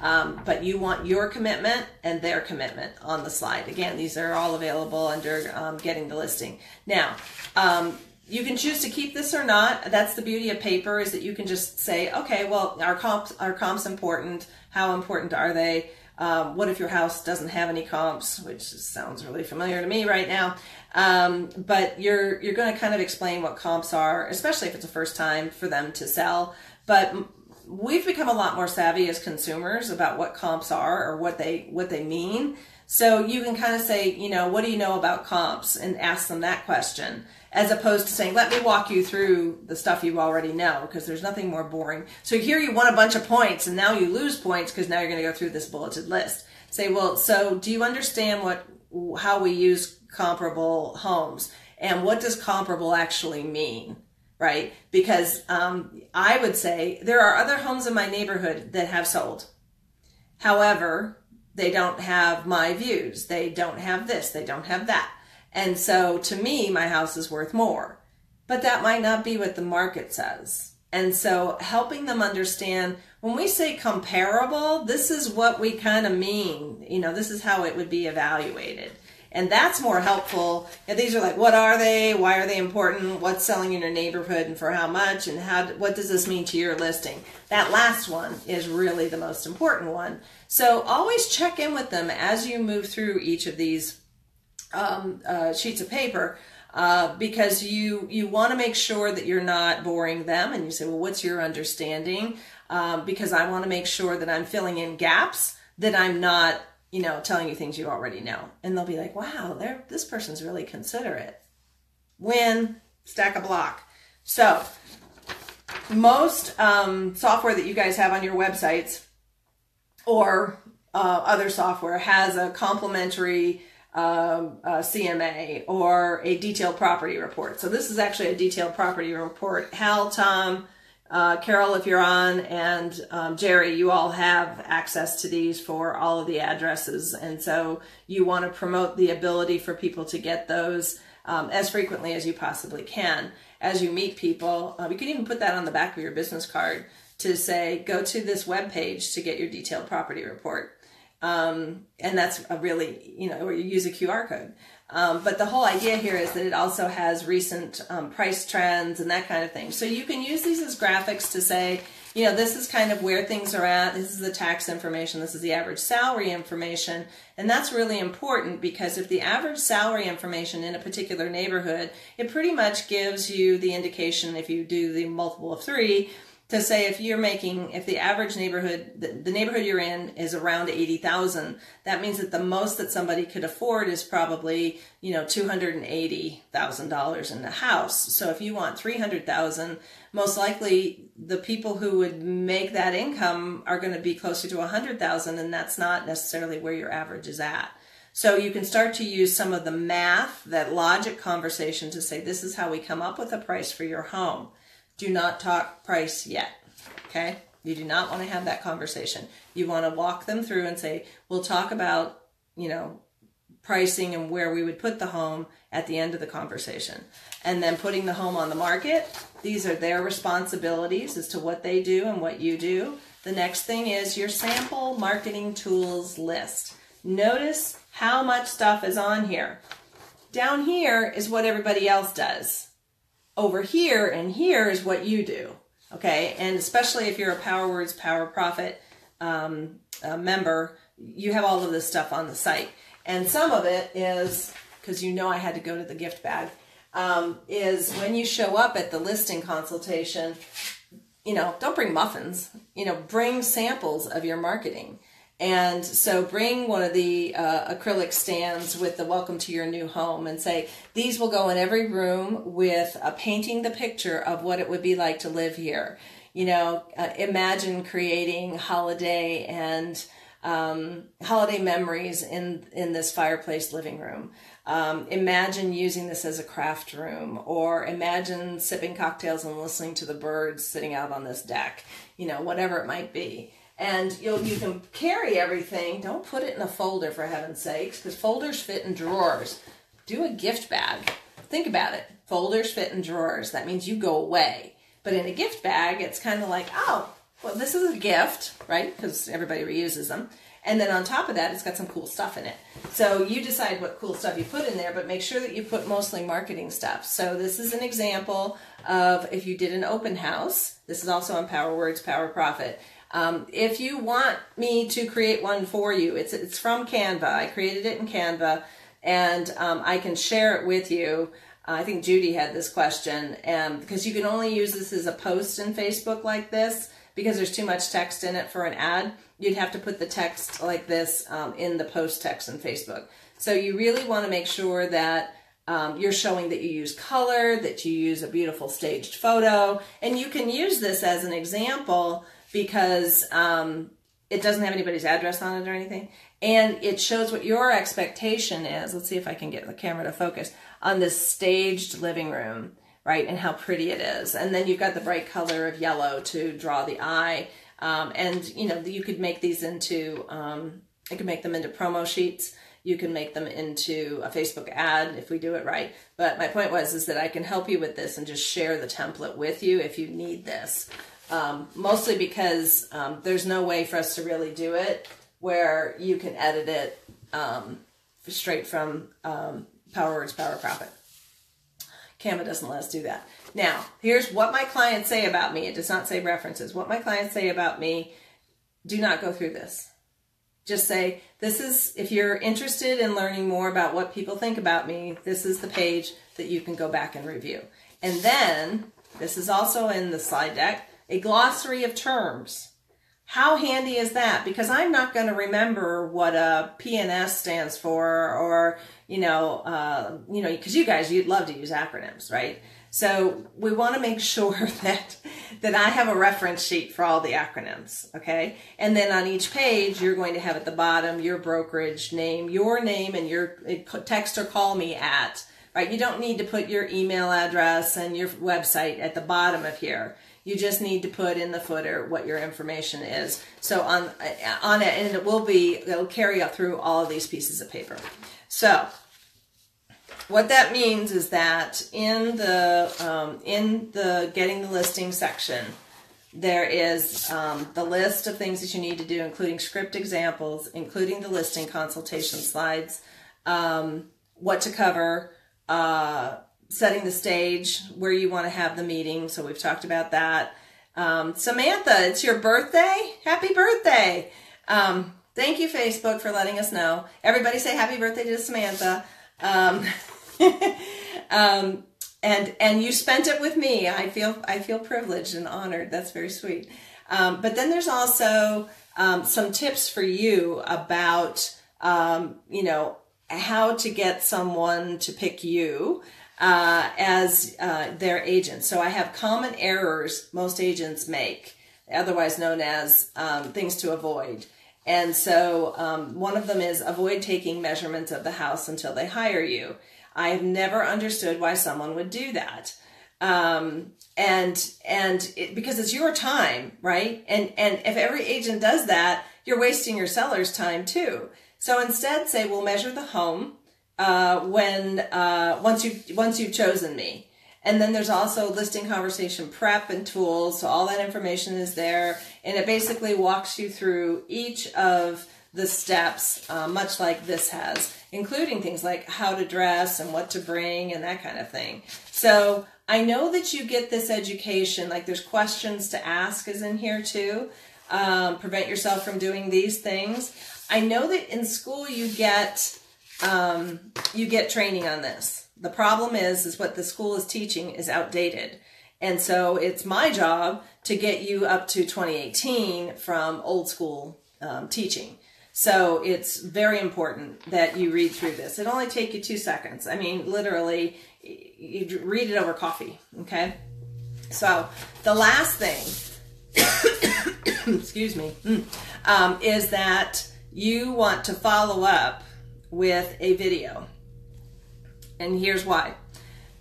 Um, but you want your commitment and their commitment on the slide. Again, these are all available under um, getting the listing. Now, um, you can choose to keep this or not. That's the beauty of paper is that you can just say, okay, well, our comps, our comps important. How important are they? Um, what if your house doesn't have any comps, which sounds really familiar to me right now. Um, but you're you're going to kind of explain what comps are, especially if it's a first time for them to sell. But we've become a lot more savvy as consumers about what comps are or what they what they mean. So you can kind of say, you know, what do you know about comps and ask them that question as opposed to saying, let me walk you through the stuff you already know because there's nothing more boring. So here you won a bunch of points and now you lose points because now you're going to go through this bulleted list. Say, well, so do you understand what how we use comparable homes and what does comparable actually mean? right? Because um, I would say there are other homes in my neighborhood that have sold. However, they don't have my views. They don't have this. They don't have that. And so to me, my house is worth more. But that might not be what the market says. And so helping them understand when we say comparable, this is what we kind of mean. You know, this is how it would be evaluated and that's more helpful. And these are like, what are they? Why are they important? What's selling in your neighborhood and for how much? And how? What does this mean to your listing? That last one is really the most important one. So always check in with them as you move through each of these um, uh, sheets of paper. Uh, because you you want to make sure that you're not boring them, and you say, well, what's your understanding? Um, because I want to make sure that I'm filling in gaps, that I'm not you know, telling you things you already know. And they'll be like, wow, this person's really considerate. Win, stack a block. So, most um, software that you guys have on your websites or uh, other software has a complimentary um, CMA or a detailed property report. So, this is actually a detailed property report. Hal, Tom, uh, Carol, if you're on, and um, Jerry, you all have access to these for all of the addresses. And so you want to promote the ability for people to get those um, as frequently as you possibly can. As you meet people, uh, you can even put that on the back of your business card to say, go to this web page to get your detailed property report. Um, and that's a really, you know, or you use a QR code. Um, but the whole idea here is that it also has recent um, price trends and that kind of thing. So you can use these as graphics to say, you know, this is kind of where things are at. This is the tax information. This is the average salary information. And that's really important because if the average salary information in a particular neighborhood, it pretty much gives you the indication if you do the multiple of three to say if you're making if the average neighborhood the, the neighborhood you're in is around 80,000 that means that the most that somebody could afford is probably you know $280,000 in the house. So if you want 300,000 most likely the people who would make that income are going to be closer to 100,000 and that's not necessarily where your average is at. So you can start to use some of the math that logic conversation to say this is how we come up with a price for your home do not talk price yet. Okay? You do not want to have that conversation. You want to walk them through and say, we'll talk about, you know, pricing and where we would put the home at the end of the conversation. And then putting the home on the market, these are their responsibilities as to what they do and what you do. The next thing is your sample marketing tools list. Notice how much stuff is on here. Down here is what everybody else does. Over here and here is what you do. Okay, and especially if you're a Power Words, Power Profit um, member, you have all of this stuff on the site. And some of it is, because you know I had to go to the gift bag, um, is when you show up at the listing consultation, you know, don't bring muffins, you know, bring samples of your marketing. And so bring one of the uh, acrylic stands with the welcome to your new home and say, these will go in every room with a painting the picture of what it would be like to live here. You know, uh, imagine creating holiday and um, holiday memories in, in this fireplace living room. Um, imagine using this as a craft room or imagine sipping cocktails and listening to the birds sitting out on this deck, you know, whatever it might be and you you can carry everything. Don't put it in a folder for heaven's sakes, because folders fit in drawers. Do a gift bag. Think about it. Folders fit in drawers. That means you go away. But in a gift bag, it's kind of like, oh, well, this is a gift, right? Because everybody reuses them. And then on top of that, it's got some cool stuff in it. So you decide what cool stuff you put in there, but make sure that you put mostly marketing stuff. So this is an example of if you did an open house. This is also on Power Words, Power Profit. Um, if you want me to create one for you, it's it's from Canva. I created it in Canva, and um, I can share it with you. Uh, I think Judy had this question, and because you can only use this as a post in Facebook like this, because there's too much text in it for an ad. You'd have to put the text like this um, in the post text in Facebook. So you really want to make sure that um, you're showing that you use color, that you use a beautiful staged photo, and you can use this as an example because um, it doesn't have anybody's address on it or anything. And it shows what your expectation is. Let's see if I can get the camera to focus on this staged living room, right? And how pretty it is. And then you've got the bright color of yellow to draw the eye. Um, and, you know, you could make these into, um, I could make them into promo sheets. You can make them into a Facebook ad if we do it right. But my point was is that I can help you with this and just share the template with you if you need this um, mostly because um, there's no way for us to really do it where you can edit it um, straight from um, PowerWords Power Profit. Canva doesn't let us do that. Now, here's what my clients say about me. It does not say references. What my clients say about me, do not go through this. Just say, this is, if you're interested in learning more about what people think about me, this is the page that you can go back and review. And then, this is also in the slide deck, a glossary of terms. How handy is that? Because I'm not going to remember what a PNS stands for, or you know, uh, you know, because you guys you'd love to use acronyms, right? So we want to make sure that that I have a reference sheet for all the acronyms, okay? And then on each page, you're going to have at the bottom your brokerage name, your name, and your text or call me at. Right? You don't need to put your email address and your website at the bottom of here. You just need to put in the footer what your information is. So on on it, and it will be it'll carry up through all of these pieces of paper. So what that means is that in the um, in the getting the listing section, there is um, the list of things that you need to do, including script examples, including the listing consultation slides, um, what to cover. Uh, setting the stage where you want to have the meeting. So we've talked about that. Um, Samantha, it's your birthday. Happy birthday. Um, thank you, Facebook, for letting us know. Everybody say happy birthday to Samantha. Um, um, and and you spent it with me. I feel I feel privileged and honored. That's very sweet. Um, but then there's also um, some tips for you about you know how to get someone to pick you uh, as uh, their agent. So I have common errors most agents make, otherwise known as um, things to avoid. And so um, one of them is avoid taking measurements of the house until they hire you. I've never understood why someone would do that. Um, and and it, because it's your time, right? And and if every agent does that, you're wasting your seller's time too. So instead, say we'll measure the home uh, when uh, once you once you've chosen me. And then there's also listing conversation prep and tools. So all that information is there. And it basically walks you through each of the steps, uh, much like this has, including things like how to dress and what to bring and that kind of thing. So I know that you get this education, like there's questions to ask is in here too. Um, prevent yourself from doing these things. I know that in school you get um, you get training on this. The problem is, is what the school is teaching is outdated. And so it's my job to get you up to 2018 from old school um, teaching. So it's very important that you read through this. It only take you two seconds. I mean, literally, you read it over coffee. Okay. So the last thing, excuse me, um, is that you want to follow up with a video. And here's why.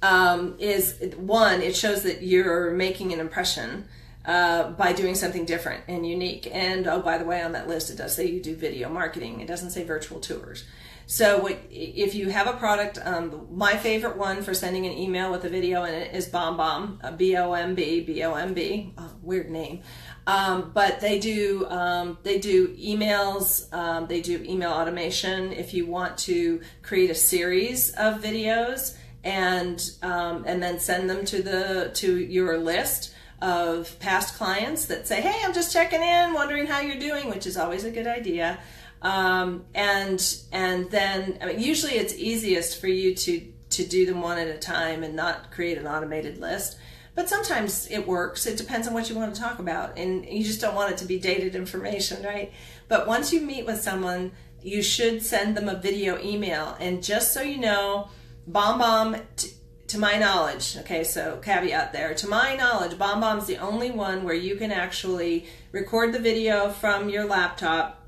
Um, is one, it shows that you're making an impression uh, by doing something different and unique. And oh, by the way, on that list, it does say you do video marketing. It doesn't say virtual tours. So what, if you have a product, um, my favorite one for sending an email with a video in it is BombBomb, B O M B, B O M B, weird name. Um, but they do um, they do emails, um, they do email automation. If you want to create a series of videos and um, and then send them to the to your list of past clients that say, "Hey, I'm just checking in, wondering how you're doing," which is always a good idea. Um, and and then I mean, usually it's easiest for you to to do them one at a time and not create an automated list. But sometimes it works. It depends on what you want to talk about, and you just don't want it to be dated information, right? But once you meet with someone, you should send them a video email. And just so you know, BombBomb. T- to my knowledge, okay, so caveat there, to my knowledge, BombBomb's the only one where you can actually record the video from your laptop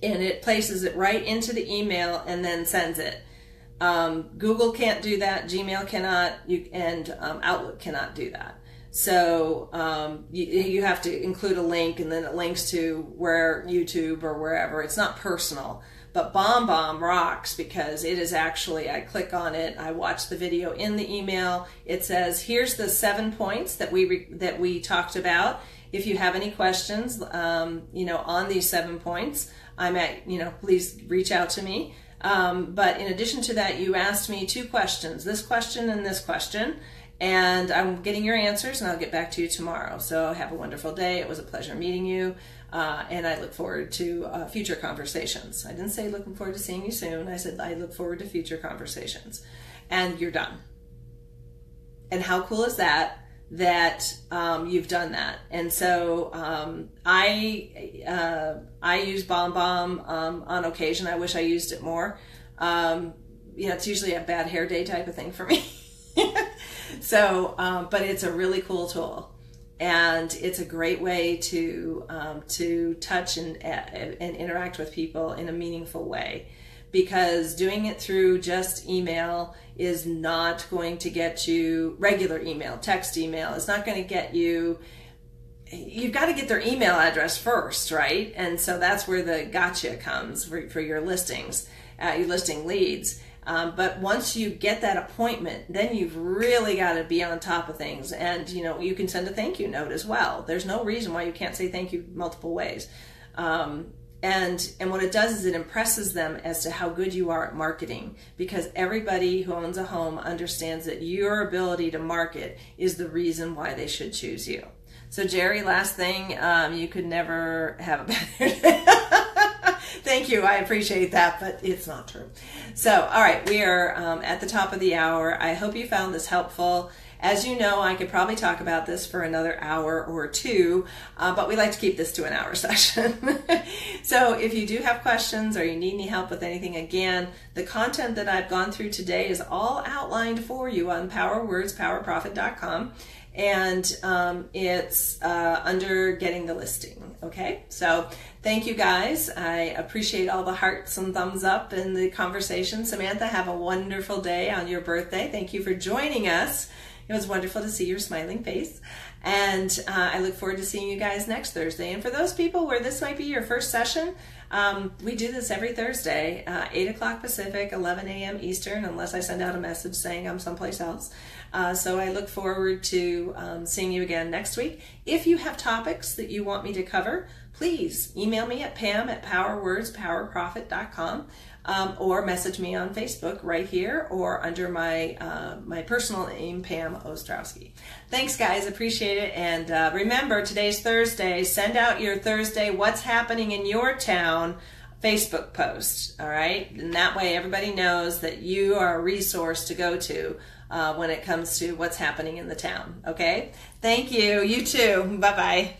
and it places it right into the email and then sends it. Um, Google can't do that, Gmail cannot, you, and um, Outlook cannot do that. So um, you, you have to include a link and then it links to where YouTube or wherever. It's not personal. But BombBomb rocks because it is actually, I click on it, I watch the video in the email. It says, here's the seven points that we, re- that we talked about. If you have any questions, um, you know, on these seven points, I'm at, you know, please reach out to me. Um, but in addition to that, you asked me two questions, this question and this question. And I'm getting your answers and I'll get back to you tomorrow. So have a wonderful day. It was a pleasure meeting you. Uh, and I look forward to uh, future conversations. I didn't say looking forward to seeing you soon. I said I look forward to future conversations. And you're done. And how cool is that? That um, you've done that. And so um, I uh, I use BombBomb um, on occasion. I wish I used it more. Um, know, it's usually a bad hair day type of thing for me. so, um, but it's a really cool tool and it's a great way to um, to touch and and interact with people in a meaningful way because doing it through just email is not going to get you regular email text email it's not going to get you you've got to get their email address first right and so that's where the gotcha comes for, for your listings uh, your listing leads um, but once you get that appointment, then you've really got to be on top of things. And, you know, you can send a thank you note as well. There's no reason why you can't say thank you multiple ways. Um, and and what it does is it impresses them as to how good you are at marketing because everybody who owns a home understands that your ability to market is the reason why they should choose you so jerry last thing um, you could never have a better day. Thank you. I appreciate that, but it's not true. So, all right, we are um, at the top of the hour. I hope you found this helpful. As you know, I could probably talk about this for another hour or two, uh, but we like to keep this to an hour session. so if you do have questions or you need any help with anything, again, the content that I've gone through today is all outlined for you on powerwordspowerprofit.com and um, it's uh, under getting the listing. Okay, so thank you guys. I appreciate all the hearts and thumbs up in the conversation. Samantha, have a wonderful day on your birthday. Thank you for joining us. It was wonderful to see your smiling face. And uh, I look forward to seeing you guys next Thursday. And for those people where this might be your first session, um, we do this every Thursday, uh, 8 o'clock Pacific, 11 a.m. Eastern, unless I send out a message saying I'm someplace else. Uh, so I look forward to um, seeing you again next week. If you have topics that you want me to cover, please email me at pam at powerwordspowerprofit.com um, or message me on Facebook right here or under my uh, my personal name, Pam Ostrowski. Thanks, guys. Appreciate it. And uh, remember, today's Thursday. Send out your Thursday What's Happening in Your Town Facebook post. All right. And that way, everybody knows that you are a resource to go to. Uh, when it comes to what's happening in the town. Okay? Thank you. You too. Bye bye.